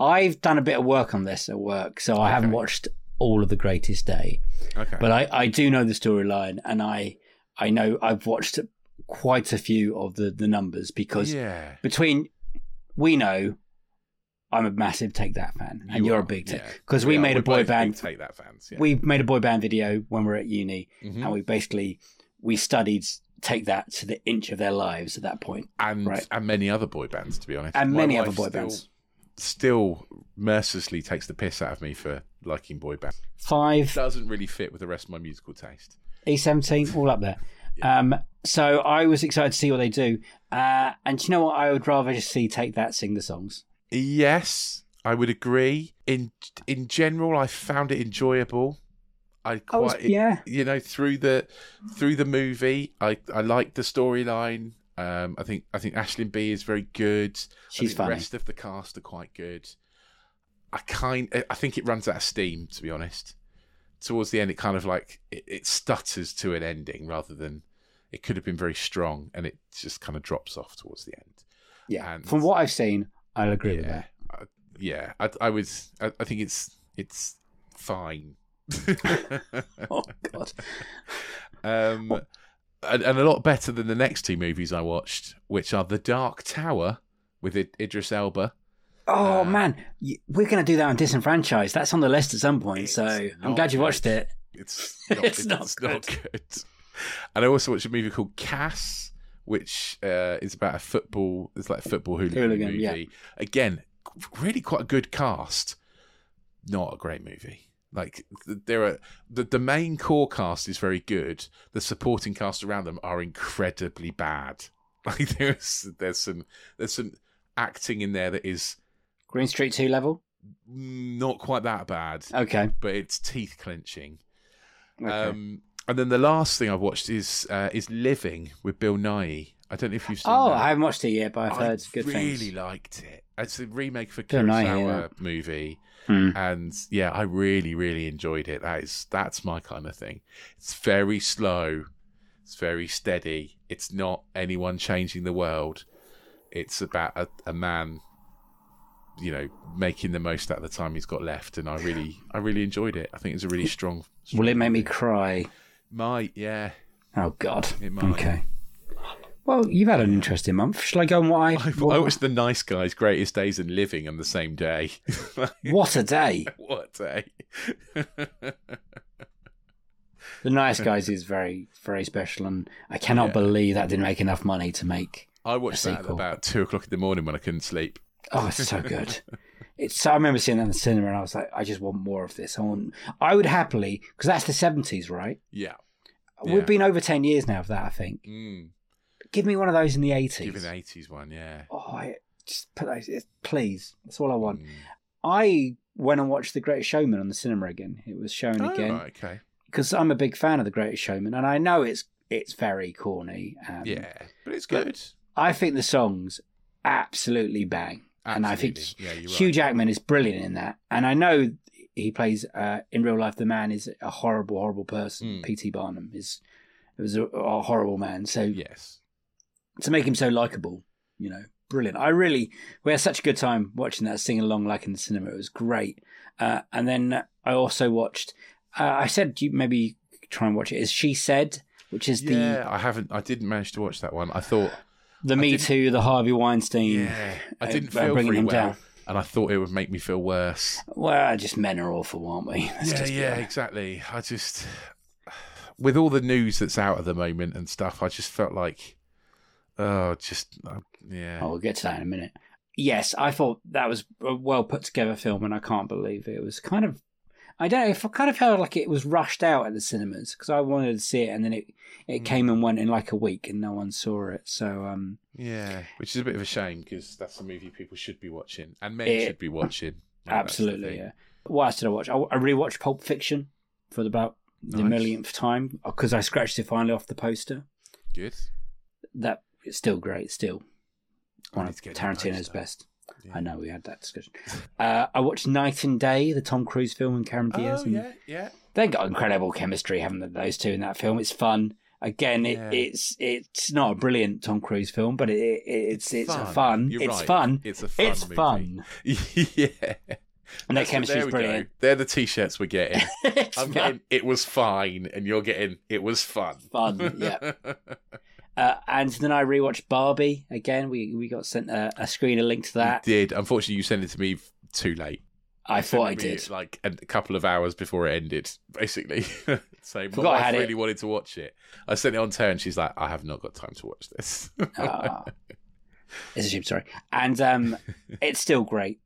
I've done a bit of work on this at work, so I haven't watched all of The Greatest Day. Okay. But I, I do know the storyline, and I I know I've watched quite a few of the, the numbers because yeah, between we know I'm a massive Take That fan, and You you're are, a big yeah. because we, are. made a boy band. Take That fans. Yeah. We made a boy band video when we were at uni, Mhm. and we basically we studied Take That to the inch of their lives at that point, and right. and many other boy bands, to be honest, and My many other boy still- bands. Still mercilessly takes the piss out of me for liking boy bands. Five Doesn't really fit with the rest of my musical taste. E17, all up there. <laughs> Um, so I was excited to see what they do. Uh, and do you know what? I would rather just see Take That sing the songs. Yes, I would agree. In in general, I found it enjoyable. I I was- quite yeah. you know through the through the movie. I I liked the storyline. Um, I think I think Aisling Bea is very good. She's funny. The rest of the cast are quite good. I kind I think it runs out of steam to be honest. Towards the end, it kind of like it, it stutters to an ending rather than it could have been very strong, and it just kind of drops off towards the end. Yeah. And- From what I've seen, I'll agree with yeah, that. I, yeah. I, I was. I, I think it's it's fine. <laughs> Oh, God. um, and, and a lot better than the next two movies I watched, which are The Dark Tower with Id- Idris Elba. Oh, Uh, man. We're going to do that on Disenfranchised. That's on the list at some point. So I'm glad you watched good. it. It's not, <laughs> It's it's, not it's not good. And I also watched a movie called Cass, which uh, is about a football. It's like a football hooligan, Hooligan, movie. yeah. Again, really quite a good cast. Not a great movie. Like there are the the main core cast is very good. The supporting cast around them are incredibly bad. <laughs> Like there's there's some there's some acting in there that is Green Street 2 level? not quite that bad, Okay. but it's teeth clenching. okay. Um, and then the last thing I've watched is uh, is Living with Bill Nighy. I don't know if you've seen. oh, that. I haven't watched it yet, but I've I heard good really things. Really liked it. It's a remake for Kurosawa movie, Hmm. and yeah, I really really enjoyed it. That is that's my kind of thing. It's very slow. It's very steady. It's not anyone changing the world. It's about a, a man, you know, making the most out of the time he's got left, and I really, I really enjoyed it. I think it's a really strong. Will it strong make me cry? Might, yeah. Oh, God. It might. Okay. Well, you've had an interesting month. Shall I go on what I. I, I watched The Nice Guys, Greatest Days and Living on the same day. <laughs> What a day. what a day. <laughs> The Nice Guys is very, very special, and I cannot Yeah. believe that didn't make enough money to make. I watched that at about two o'clock in the morning when I couldn't sleep. Oh, it's so good. <laughs> It's. So, I remember seeing that in the cinema, and I was like, I just want more of this. I want. I would happily, because that's the seventies, right? Yeah. We've been over ten years now of that. I think. Mm. Give me one of those in the eighties. Give an 80s one, yeah. Oh, I, just put those, please. That's all I want. Mm. I went and watched The Greatest Showman on the cinema again. It was shown Oh, again right, okay. because I'm a big fan of The Greatest Showman, and I know it's it's very corny. Um, Yeah, but it's but- good. I think the songs absolutely bang, and I think Absolutely. Yeah, Hugh right. Jackman is brilliant in that. And I know he plays uh, in real life. The man is a horrible, horrible person. Mm. P.T. Barnum is was a, a horrible man. So Yes. to make him so likable, you know, brilliant. I really we had such a good time watching that sing along like in the cinema. It was great. Uh, and then I also watched. Uh, I said you maybe try and watch it. Is she said, which is the. yeah, I haven't, I didn't manage to watch that one. I thought, the the I Me Too, the Harvey Weinstein. yeah, I uh, didn't uh, feel bringing him well. down. And I thought it would make me feel worse. Well, just men are awful, aren't we? <laughs> Yeah, yeah, exactly. I just, with all the news that's out at the moment and stuff, I just felt like, oh, just, uh, yeah. Oh, we'll get to that in a minute. Yes, I thought that was a well put together film, and I can't believe it. It was kind of, I don't know, if I kind of felt like it was rushed out at the cinemas because I wanted to see it, and then it it Mm. came and went in like a week, and no one saw it. So, um, Yeah, which is a bit of a shame because that's a movie people should be watching and men It- should be watching. Like, absolutely, yeah. What else did I watch? I, I rewatched Pulp Fiction for about the millionth time because I scratched it finally off the poster. Good. That it's still great. Still one of Tarantino's poster. Best. I know we had that discussion. <laughs> uh, I watched Knight and Day, the Tom Cruise film, and Cameron Diaz. Oh and yeah, yeah. They got incredible chemistry, haven't they? Those two in that film. It's fun. Again, it, Yeah. it's it's not a brilliant Tom Cruise film, but it, it it's it's, a fun. fun. You're it's right. fun. It's a fun It's movie. fun. <laughs> yeah. And their chemistry is we go. They're the t-shirts we're getting. <laughs> I'm fun. getting it was fine, and you're getting it was fun. Fun, yeah. Uh, and then I rewatched Barbie again. We we got sent a, screen a link to that. You did. Unfortunately, you sent it to me too late. I thought I did. Like a, a couple of hours before it ended, basically. <laughs> so my Forgot I wife it. really wanted to watch it. I sent it on to her, and she's like, "I have not got time to watch this." Ah. <laughs> it's a shame, sorry. And um, <laughs> it's still great.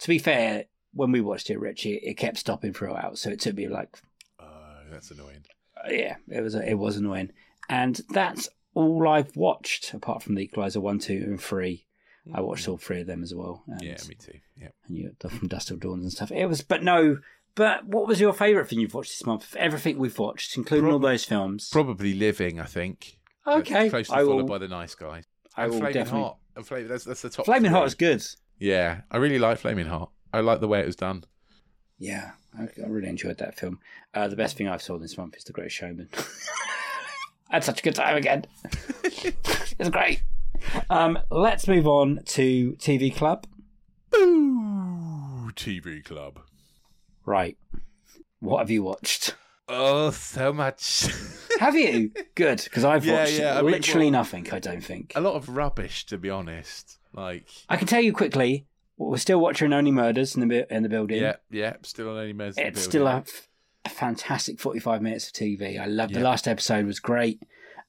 To be fair, when we watched it, Richie, it kept stopping throughout, so it took me like, oh, that's annoying. uh, yeah, it was it was annoying. And that's all I've watched apart from the Equalizer one, two, and three. I watched all three of them as well. And, Yeah, me too. Yeah. and you got from Dusk Till Dawn and stuff. It was, but no. But what was your favourite thing you've watched this month? Everything we've watched, including all those films. Probably living. I think. okay, Closely I followed will. by the nice guys. I and will Flaming definitely. Hot. And Flaming, that's, that's the top. Flaming Hot is good. Yeah, I really like Flaming Hot. I like the way it was done. Yeah, I, I really enjoyed that film. Uh, the best thing I've saw this month is The Great Showman. <laughs> I had such a good time again. <laughs> it's great. Um, let's move on to TV Club. Ooh, TV Club. Right. What have you watched? Oh, so much. <laughs> Have you? Good, because I've Yeah, watched yeah, I mean, literally well- nothing, I don't think. a lot of rubbish, to be honest. Like, I can tell you quickly, we're still watching Only Murders in the, in the building. yeah, yeah, still on in the it's still a, a fantastic 45 minutes of TV. I love the last episode was great.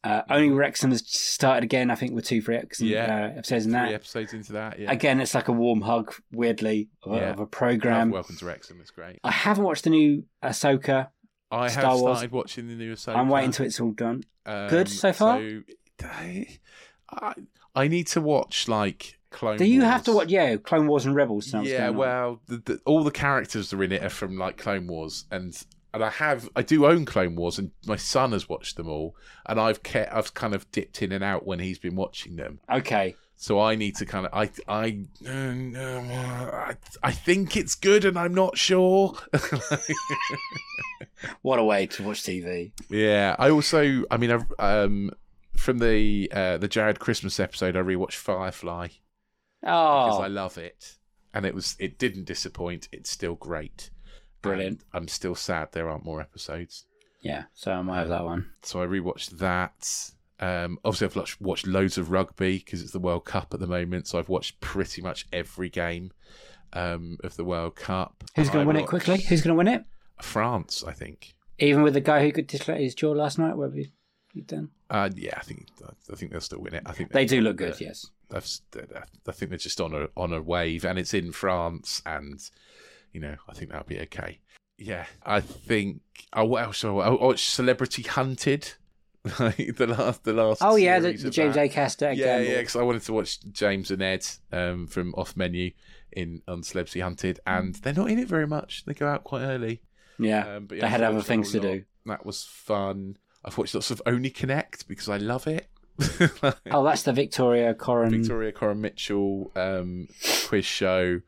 Uh, Only Wrexham has started again, I think, with two, three ex- Yeah. uh, episodes in that. three episodes into that. Yeah, Again, it's like a warm hug, weirdly, of, a- Yeah. of a program. Welcome to Wrexham. It's great. I haven't watched the new Ahsoka. I have Star Wars. started watching the new Ahsoka. I'm waiting till it's all done. Um, Good so far? So, I, I, need to watch like Clone. Do you have to Wars. watch, yeah, Clone Wars and Rebels? to know what's Yeah, well, the, the, all the characters that are in it are from like Clone Wars, and and I have I do own Clone Wars, and my son has watched them all, and I've kept I've kind of dipped in and out when he's been watching them. Okay. So I need to kind of I I I, I think it's good, and I'm not sure. <laughs> What a way to watch TV. yeah, I also I mean I've, um from the uh, the Jared Christmas episode, I rewatched Firefly Oh, because I love it, and it was it didn't disappoint. It's still great. Brilliant. I'm still sad there aren't more episodes. yeah, so I might have that one. So I rewatched that. Um, obviously, I've watched, watched loads of rugby because it's the World Cup at the moment. So I've watched pretty much every game um, of the World Cup. Who's going to win it quickly? Who's going to win it? France, I think. Even with the guy who could dislocate his jaw last night, have you you done? Uh, yeah, I think I think they'll still win it. I think They do look good, they're- yes. I've, I think they're just on a on a wave, and it's in France, and you know I think that'll be okay. Yeah, I think. Oh, what else? I watched Celebrity Hunted. <laughs> like the last, the last. Oh, yeah, the, the James that. Acaster. Yeah, yeah, because I wanted to watch James and Ed um, from Off Menu in on Celebrity Hunted, and they're not in it very much. They go out quite early. Yeah, Um, but they had other things to lot. do. That was fun. I've watched lots of Only Connect because I love it. Oh, that's the Victoria Coren. Victoria Coren Mitchell um, quiz show,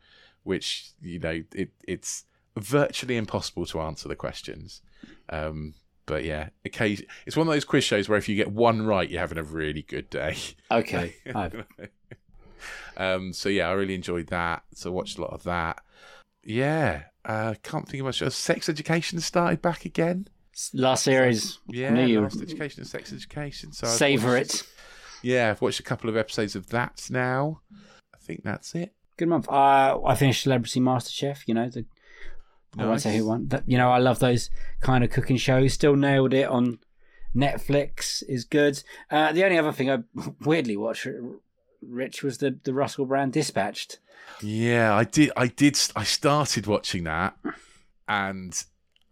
which you know it, it's virtually impossible to answer the questions. Um, but yeah, occasion it's one of those quiz shows where if you get one right, you're having a really good day. Okay, <laughs> um, so yeah, I really enjoyed that. So I watched a lot of that. Yeah, uh, can't think of much. else. Sex Education started back again. last series. Yeah, you Last Education and Sex Education. So I've savor watched- it. Yeah, I've watched a couple of episodes of that now. I think that's it. Good month. Uh, I finished Celebrity MasterChef. You know the. I won't say who won. But, you know, I love those kind of cooking shows. Still nailed it on Netflix. Is good. Uh, the only other thing I <laughs> weirdly watched, Rich, was the the Russell Brand Dispatches. Yeah, I did. I did. I started watching that, and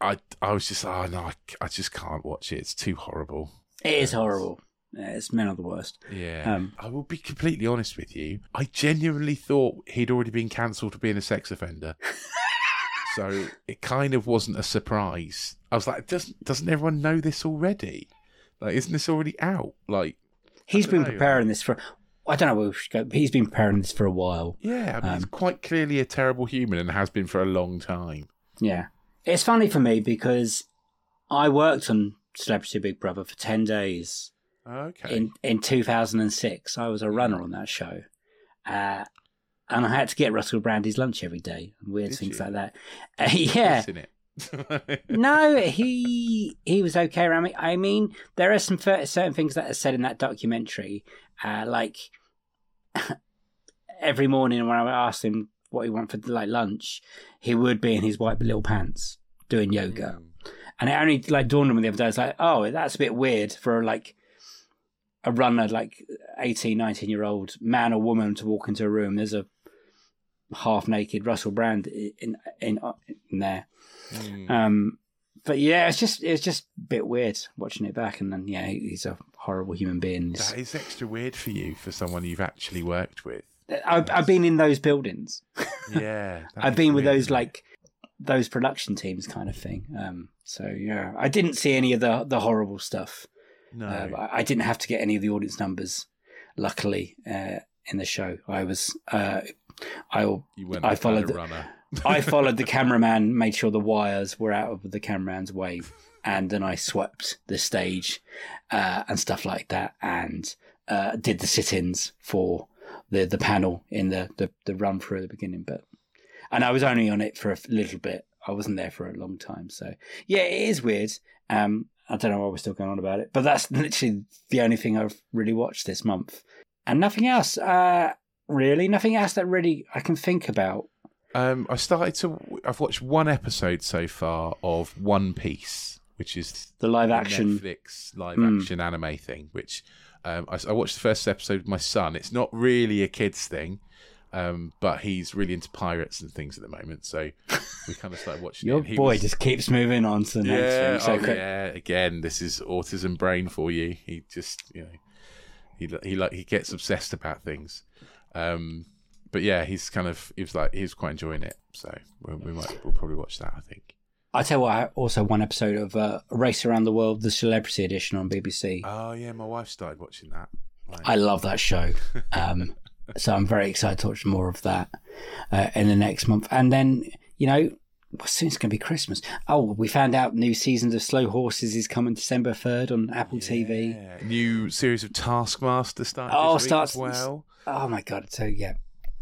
I I was just oh no, I, I just can't watch it. It's too horrible. It is horrible. It's men are the worst. Yeah, Um, I will be completely honest with you. I genuinely thought he'd already been cancelled for being a sex offender. <laughs> so it kind of wasn't a surprise. I was like, doesn't doesn't everyone know this already? Like, isn't this already out? Like, He's been know. preparing this for. I don't know where we should go. But he's been preparing this for a while. yeah, I mean, he's Um, quite clearly a terrible human and has been for a long time. Yeah. It's funny for me because I worked on Celebrity Big Brother for 10 days Okay. in, in 2006. I was a runner on that show. Uh, and I had to get Russell Brand his lunch every day and weird Did things you? like that. <laughs> Uh, yeah. <laughs> No, he he was okay around me. I mean, there are some certain things that are said in that documentary, uh, like <laughs> every morning when I asked him what he wanted for like lunch, he would be in his white little pants doing yoga, and it only like dawned on me the other day. It's like, oh, that's a bit weird for like a runner, like 18, 19 year old man or woman to walk into a room. There's a half naked Russell Brand in in in there. Mm. Um, but yeah, it's just it's just a bit weird watching it back, and then yeah, he's a horrible human being. That is extra weird for you, for someone you've actually worked with. I've, I've been in those buildings. Yeah, <laughs> I've been with weird, those like those production teams kind of thing. Um, so yeah, I didn't see any of the the horrible stuff. No. Uh, I- I didn't have to get any of the audience numbers. Luckily, uh, in the show, I was uh, I <laughs> I followed the-. I followed the cameraman, made sure the wires were out of the cameraman's way, and then I swept the stage uh, and stuff like that, and uh, did the sit-ins for the the panel in the, the the run through at the beginning. But and I was only on it for a little bit. I wasn't there for a long time, so yeah, it is weird. Um, I don't know why we're still going on about it, but that's <laughs> literally the only thing I've really watched this month, and nothing else. Uh, really, nothing else that really I can think about. Um, I started to. I've watched one episode so far of One Piece, which is The live action. Netflix live Mm. action anime thing. Which um, I, I watched the first episode with my son. It's not really a kids thing, um, but he's really into pirates and things at the moment. So we kind of started watching. Your boy was- just keeps moving on to the next yeah, thing. So oh, yeah. Again, this is autism brain for you. He just, you know, he he like he gets obsessed about things. Um, but yeah, he's kind of he was like he was quite enjoying it. So we, we might we'll probably watch that. I think. I tell you what, I also one episode of uh, Race Around the World, the Celebrity Edition on BBC. Oh yeah, my wife started watching that. Like, I love that show. <laughs> Um, so I'm very excited to watch more of that uh, in the next month. And then, you know, well, soon it's going to be Christmas. Oh, we found out new seasons of Slow Horses is coming December 3rd on Apple TV. New series of Taskmaster starting. Oh, starts- well. Oh my God. So, yeah.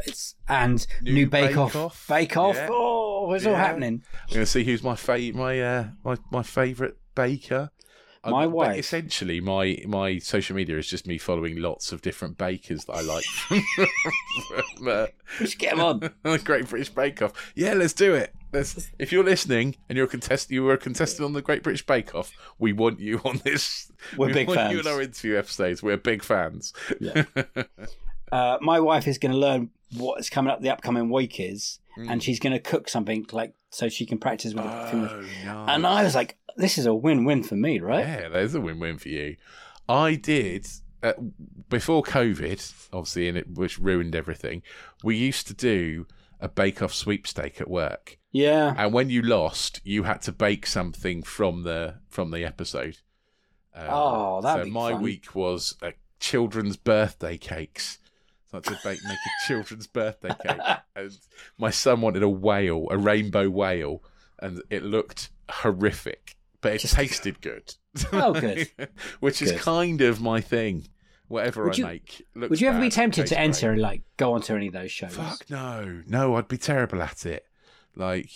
It's, and New new, Bake, Bake Off. Off. Bake Off. Yeah. Oh, it's all happening. I'm going to see who's my fa- my uh, my my favorite baker. My wife. Essentially, my my social media is just me following lots of different bakers that I like. from, uh, We should get 'em on. <laughs> the Great British Bake Off. Yeah, let's do it. Let's, if you're listening and you're a contestant, you were a contestant on the Great British Bake Off. We want you on this. <laughs> We're we big want You fans. in our interview episodes. We're big fans. Yeah. <laughs> uh, my wife is going to learn what is coming up the upcoming week is, and she's going to cook something like so she can practice with the things. Oh. And I was like, this is a win-win for me, right? Yeah, there's a win-win for you. I did uh, before COVID, obviously, and it which ruined everything. We used to do a bake-off sweepstake at work, Yeah. and when you lost, you had to bake something from the from the episode. Um, Oh, that'd so my fun. week was uh, children's birthday cakes. So I had to bake, make a <laughs> children's birthday cake, and my son wanted a whale, a rainbow whale, and it looked horrific, but it Just- tasted good. <laughs> Oh, good. <laughs> Which is kind of my thing. Whatever Would I you- make. Looks Would you ever be tempted to enter great. and like go onto any of those shows? Fuck no, no! I'd be terrible at it. Like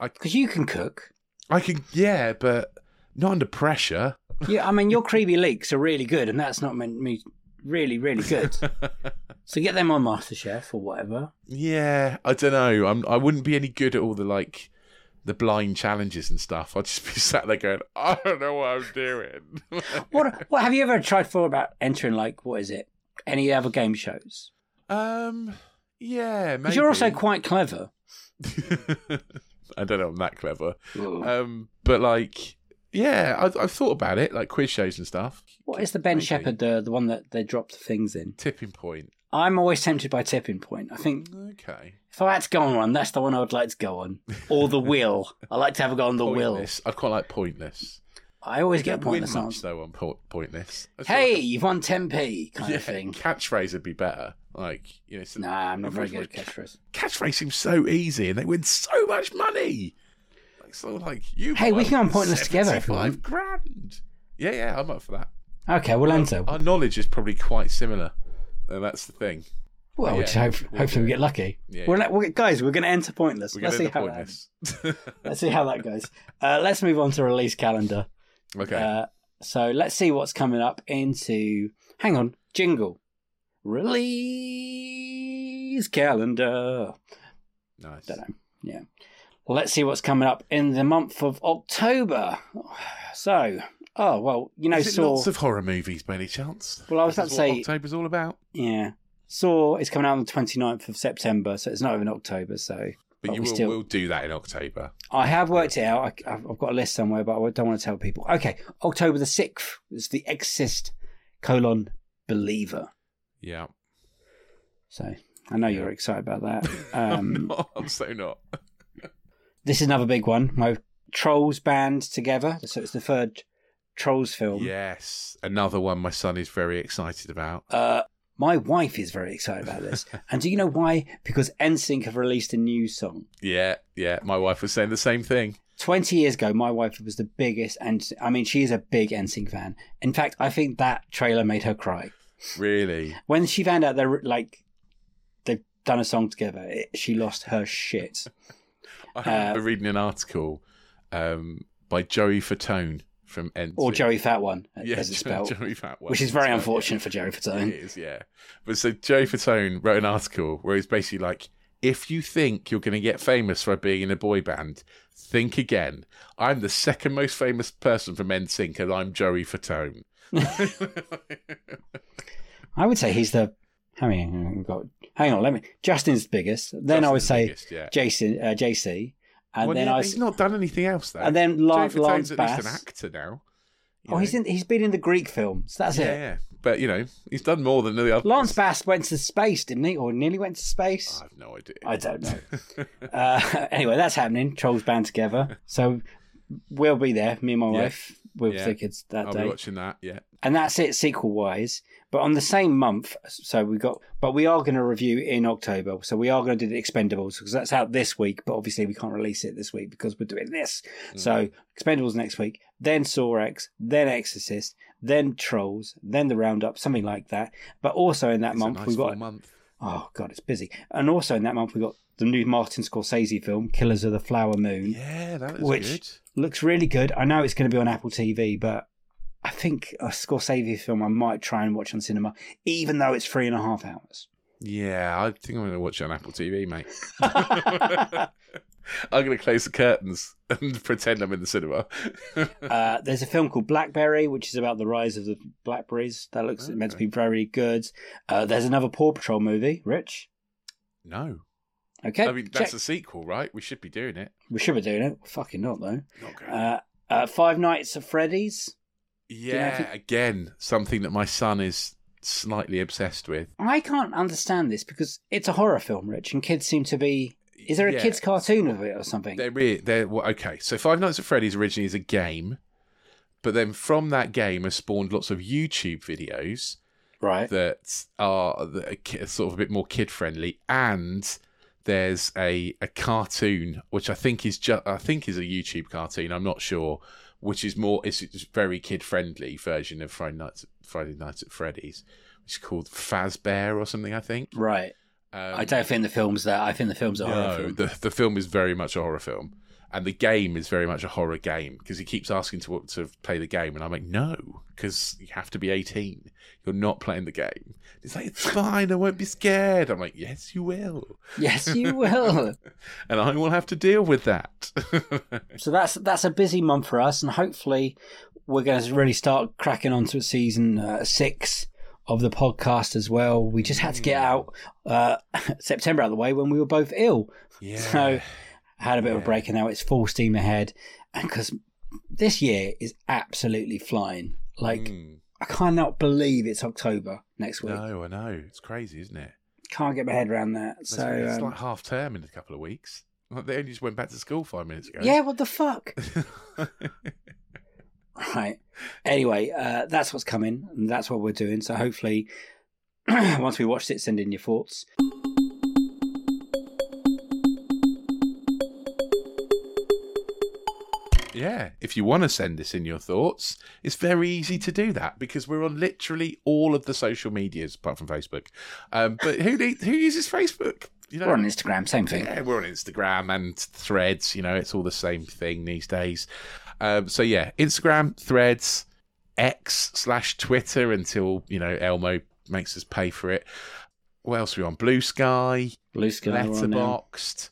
I, Because you can cook. I can, yeah, but not under pressure. <laughs> Yeah, I mean your creepy leaks are really good, and that's not meant me really, really good. so get them on MasterChef or whatever. Yeah, I don't know. I'm. I wouldn't be any good at all the like the blind challenges and stuff. I'd just be <laughs> sat there going, I don't know what I'm doing. <laughs> What what have you ever tried for about entering like what is it? Any other game shows? um, yeah, maybe. Because you're also quite clever. <laughs> I don't know. I'm that clever. Um, but like, yeah, I've, I've thought about it, like quiz shows and stuff. What is the Ben. Shephard, the the one that they dropped the things in? Tipping point. I'm always tempted by Tipping Point. I think Okay. if I had to go on one, that's the one I would like to go on. Or the Will. I like to have a go on the Will. Pointless. I'd quite like pointless. I always get don't win pointless much answers. though on po- pointless. I feel Hey, like you've won 10p a- kind yeah, of thing. catchphrase would be better. Like you know, so- Nah, I'm not very good at catchphrase. Catchphrase seems so easy, and they win so much money. Like so, like you. Hey, we can go on Pointless together if you want. Seventy-five grand. Yeah, yeah, I'm up for that. Okay, well, enter. Our knowledge is probably quite similar, and that's the thing. Well, yeah, hope, we'll hopefully we get lucky. Yeah, We're yeah. we're- guys, we're going to enter pointless. Let's see going to how that. pointless. Let's see how that goes. <laughs> Uh, let's move on to release calendar. okay. Uh, so let's see what's coming up into. Hang on, jingle. Release calendar. nice. Don't know. Yeah. Let's see what's coming up in the month of October. <sighs> So, oh well, you know, Is it Saw. lots of horror movies by any chance? Well, I was about to what say- October's all about. Yeah. Saw is coming out on the 29th of September, so it's not even October. So But, you we will, still- will do that in October. I have worked it out. I, I've I've got a list somewhere, but I don't want to tell people. Okay, October the 6th is The Exorcist colon Believer. Yeah. So I know you're excited about that. <laughs> Um, No, I'm so not. this is another big one. My Trolls band together. So it's the third Trolls film. Yes, another one my son is very excited about. Uh, my wife is very excited about this. <laughs> and do you know why? Because NSYNC have released a new song. Yeah, yeah. My wife was saying the same thing. 20 years ago, my wife was the biggest, and I mean, she is a big NSYNC fan. In fact, I think that trailer made her cry. Really? When she found out they're like, they've done a song together, it, she lost her shit. <laughs> I Uh, remember reading an article um, by Joey Fatone from NSYNC. Or Joey Fat One, yeah, as it's spelled. Joey Fatone. which is very Yeah. unfortunate for Joey Fatone. It is, yeah. But so Joey Fatone wrote an article where he's basically like, if you think you're going to get famous for being in a boy band, think again. I'm the second most famous person from NSYNC, and I'm Joey Fatone. <laughs> I would say he's the. Many? We've got. Hang on, let me. Justin's biggest. Then I would say biggest, yeah. Jason, uh, JC, and well, then yeah, I, he's not done anything else though. and then Lan- Joey Fatone's Lance at least Bass. an actor now. Oh, he's in, he's been in the Greek films. That's yeah, it. yeah. But you know, he's done more than the others. Lance Bass went to space, didn't he? Or nearly went to space. I have no idea. I don't know. <laughs> uh, <laughs> anyway, that's happening. Trolls band together. So we'll be there, me and my Yeah. wife, with Yeah. the kids that I'll day. be watching that. Yeah. And that's it sequel wise. But on the same month, so we got, but we are going to review in October. So we are going to do the Expendables because that's out this week. But obviously we can't release it this week because we're doing this. Mm. So Expendables next week, then Saw X, then Exorcist, then Trolls, then the Roundup, something like that. But also in that It's month nice we've got month. Oh god, it's busy. And also in that month we got the new Martin Scorsese film, Killers of the Flower Moon, Yeah, that is which good. looks really good. I know it's going to be on Apple TV, but I think a Scorsese film I might try and watch on cinema, even though it's three and a half hours. Yeah, I think I'm going to watch it on Apple TV, mate. <laughs> I'm going to close the curtains and <laughs> pretend I'm in the cinema. <laughs> uh, there's a film called Blackberry, which is about the rise of the Blackberries. That looks meant to be very good. Uh, there's another Paw Patrol movie, Rich. no. Okay, I mean, that's check. a sequel, right? We should be doing it. we should be doing it. Fucking not though. Not. Uh, uh, Five Nights at Freddy's. you know yeah, you- again, something that my son is slightly obsessed with. I can't understand this because it's a horror film, Rich, and kids seem to be. Is there a Yeah. kids' cartoon of it or something? They're well, okay. So Five Nights at Freddy's originally is a game, but then from that game has spawned lots of YouTube videos right. that are, that are sort of a bit more kid friendly, and there's a, a cartoon which I think is just I think is a YouTube cartoon. I'm not sure, which is more it's a very kid friendly version of Friday Nights Friday Nights at Freddy's, which is called Fazbear or something. I think. Right. Um, I don't think the film's that. I think the film's a horror no, film. the the film is very much a horror film, and the game is very much a horror game because he keeps asking to to play the game, and I'm like, no, because you have to be 18. You're not playing the game. He's like, it's fine. I won't be scared. I'm like, yes, you will, Yes, you will. <laughs> and I will have to deal with that. <laughs> so that's that's a busy month for us, and hopefully we're going to really start cracking onto season uh, six of the podcast as well. We just had to get out uh, <laughs> September out of the way when we were both ill. yeah. So had a bit of a break, and now it's full steam ahead. And because this year is absolutely flying. Like Mm. I cannot believe it's October next week. No, I know. It's crazy, isn't it? Can't get my head around that. It's, So it's um, like half term in a couple of weeks. Like, They only just went back to school five minutes ago. yeah, what the fuck? <laughs> Right. Anyway, uh, that's what's coming, and that's what we're doing. So hopefully, <clears throat> once we watched it, send in your thoughts. Yeah, if you want to send us in your thoughts, it's very easy to do that because we're on literally all of the social medias apart from Facebook. Um, but who need, who uses Facebook? You know, We're on Instagram, same thing. Yeah, we're on Instagram and Threads. You know, it's all the same thing these days. Um, so yeah, Instagram, Threads, X slash Twitter until you know Elmo makes us pay for it. What else are we on? Blue Sky, Blue Sky, we're on now. Letterboxd,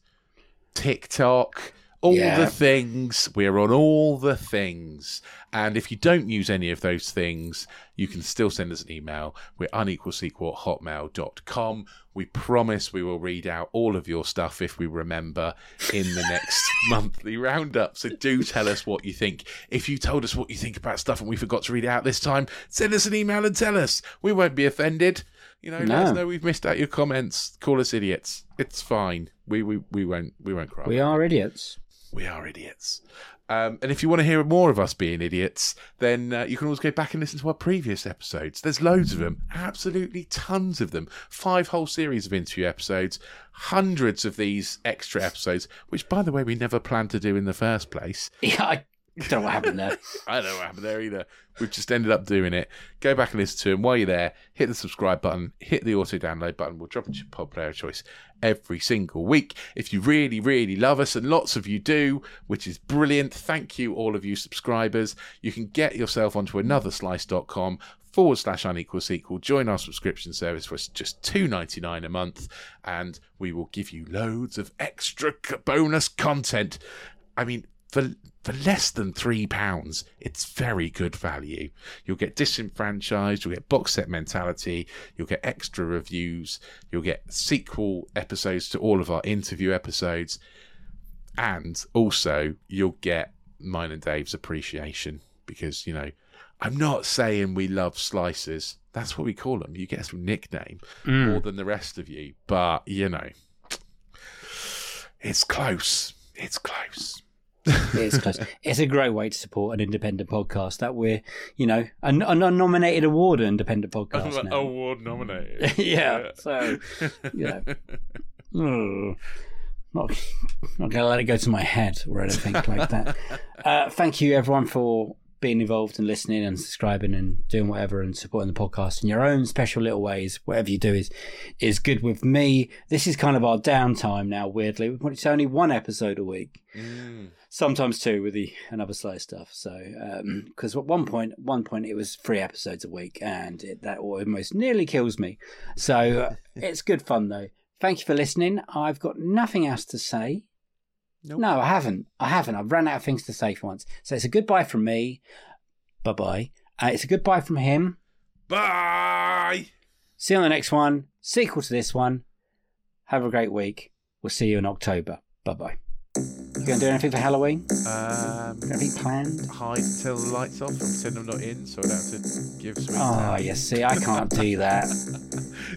TikTok, all Yeah. the things. We're on all the things. And if you don't use any of those things, you can still send us an email. We're unequalsequel at hotmail.com. We promise we will read out all of your stuff if we remember in the next <laughs> monthly roundup. So do tell us what you think. If you told us what you think about stuff and we forgot to read it out this time, send us an email and tell us. We won't be offended. You know, let us know we've missed out your comments. Call us idiots. It's fine. We we, we won't we won't cry. We are idiots. We are idiots. Um, and if you want to hear more of us being idiots, then uh, you can always go back and listen to our previous episodes. There's loads of them, absolutely tons of them. Five whole series of interview episodes, hundreds of these extra episodes, which, by the way, we never planned to do in the first place. <laughs> Yeah, I don't know what happened there. <laughs> I don't know what happened there either. We've just ended up doing it. Go back and listen to him While you're there, hit the subscribe button, hit the auto download button. We'll drop it to your pod player of choice every single week. If you really, really love us, and lots of you do, which is brilliant, thank you, all of you subscribers. You can get yourself onto anotherslice.com forward slash unequal sequel. Join our subscription service for just two ninety nine a month, and we will give you loads of extra bonus content. I mean, for for less than three pounds, it's very good value. You'll get disenfranchised, you'll get box set mentality, you'll get extra reviews, you'll get sequel episodes to all of our interview episodes, and also you'll get mine and Dave's appreciation because you know I'm not saying we love slices. That's what we call them. You get some nickname mm. more than the rest of you, but you know, it's close. It's close. It's close. It's a great way to support an independent podcast that we're, you know, a, a non-nominated award independent podcast now. Award nominated. <laughs> yeah. So, you know, <laughs> not not going to let it go to my head or anything like that. <laughs> Uh, thank you everyone for being involved and listening and subscribing and doing whatever and supporting the podcast in your own special little ways. Whatever you do is is good with me. This is kind of our downtime now. Weirdly, it's only one episode a week sometimes two with the another slow stuff. So because at one point, one point it was three episodes a week, and it, that almost nearly kills me. So uh, <laughs> it's good fun though. Thank you for listening. I've got nothing else to say. Nope. No, I haven't. I haven't. I've run out of things to say for once. So it's a goodbye from me. Bye bye. Uh, it's a goodbye from him. Bye. See you on the next one. Sequel to this one. Have a great week. We'll see you in October. Bye bye. You gonna do anything for Halloween? Um, Anything planned? hide till the lights off and pretend I'm not in, so I'd have to give sweets. Oh, you see, I can't do that. <laughs>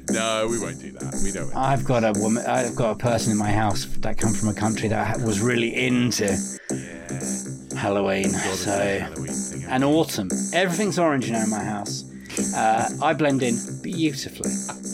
No, we won't do that. We don't. I've got a woman. I've got a person in my house that come from a country that was really into yeah. Halloween. So Halloween thing. and autumn. Everything's orange now in my house. Uh, I blend in beautifully. <laughs>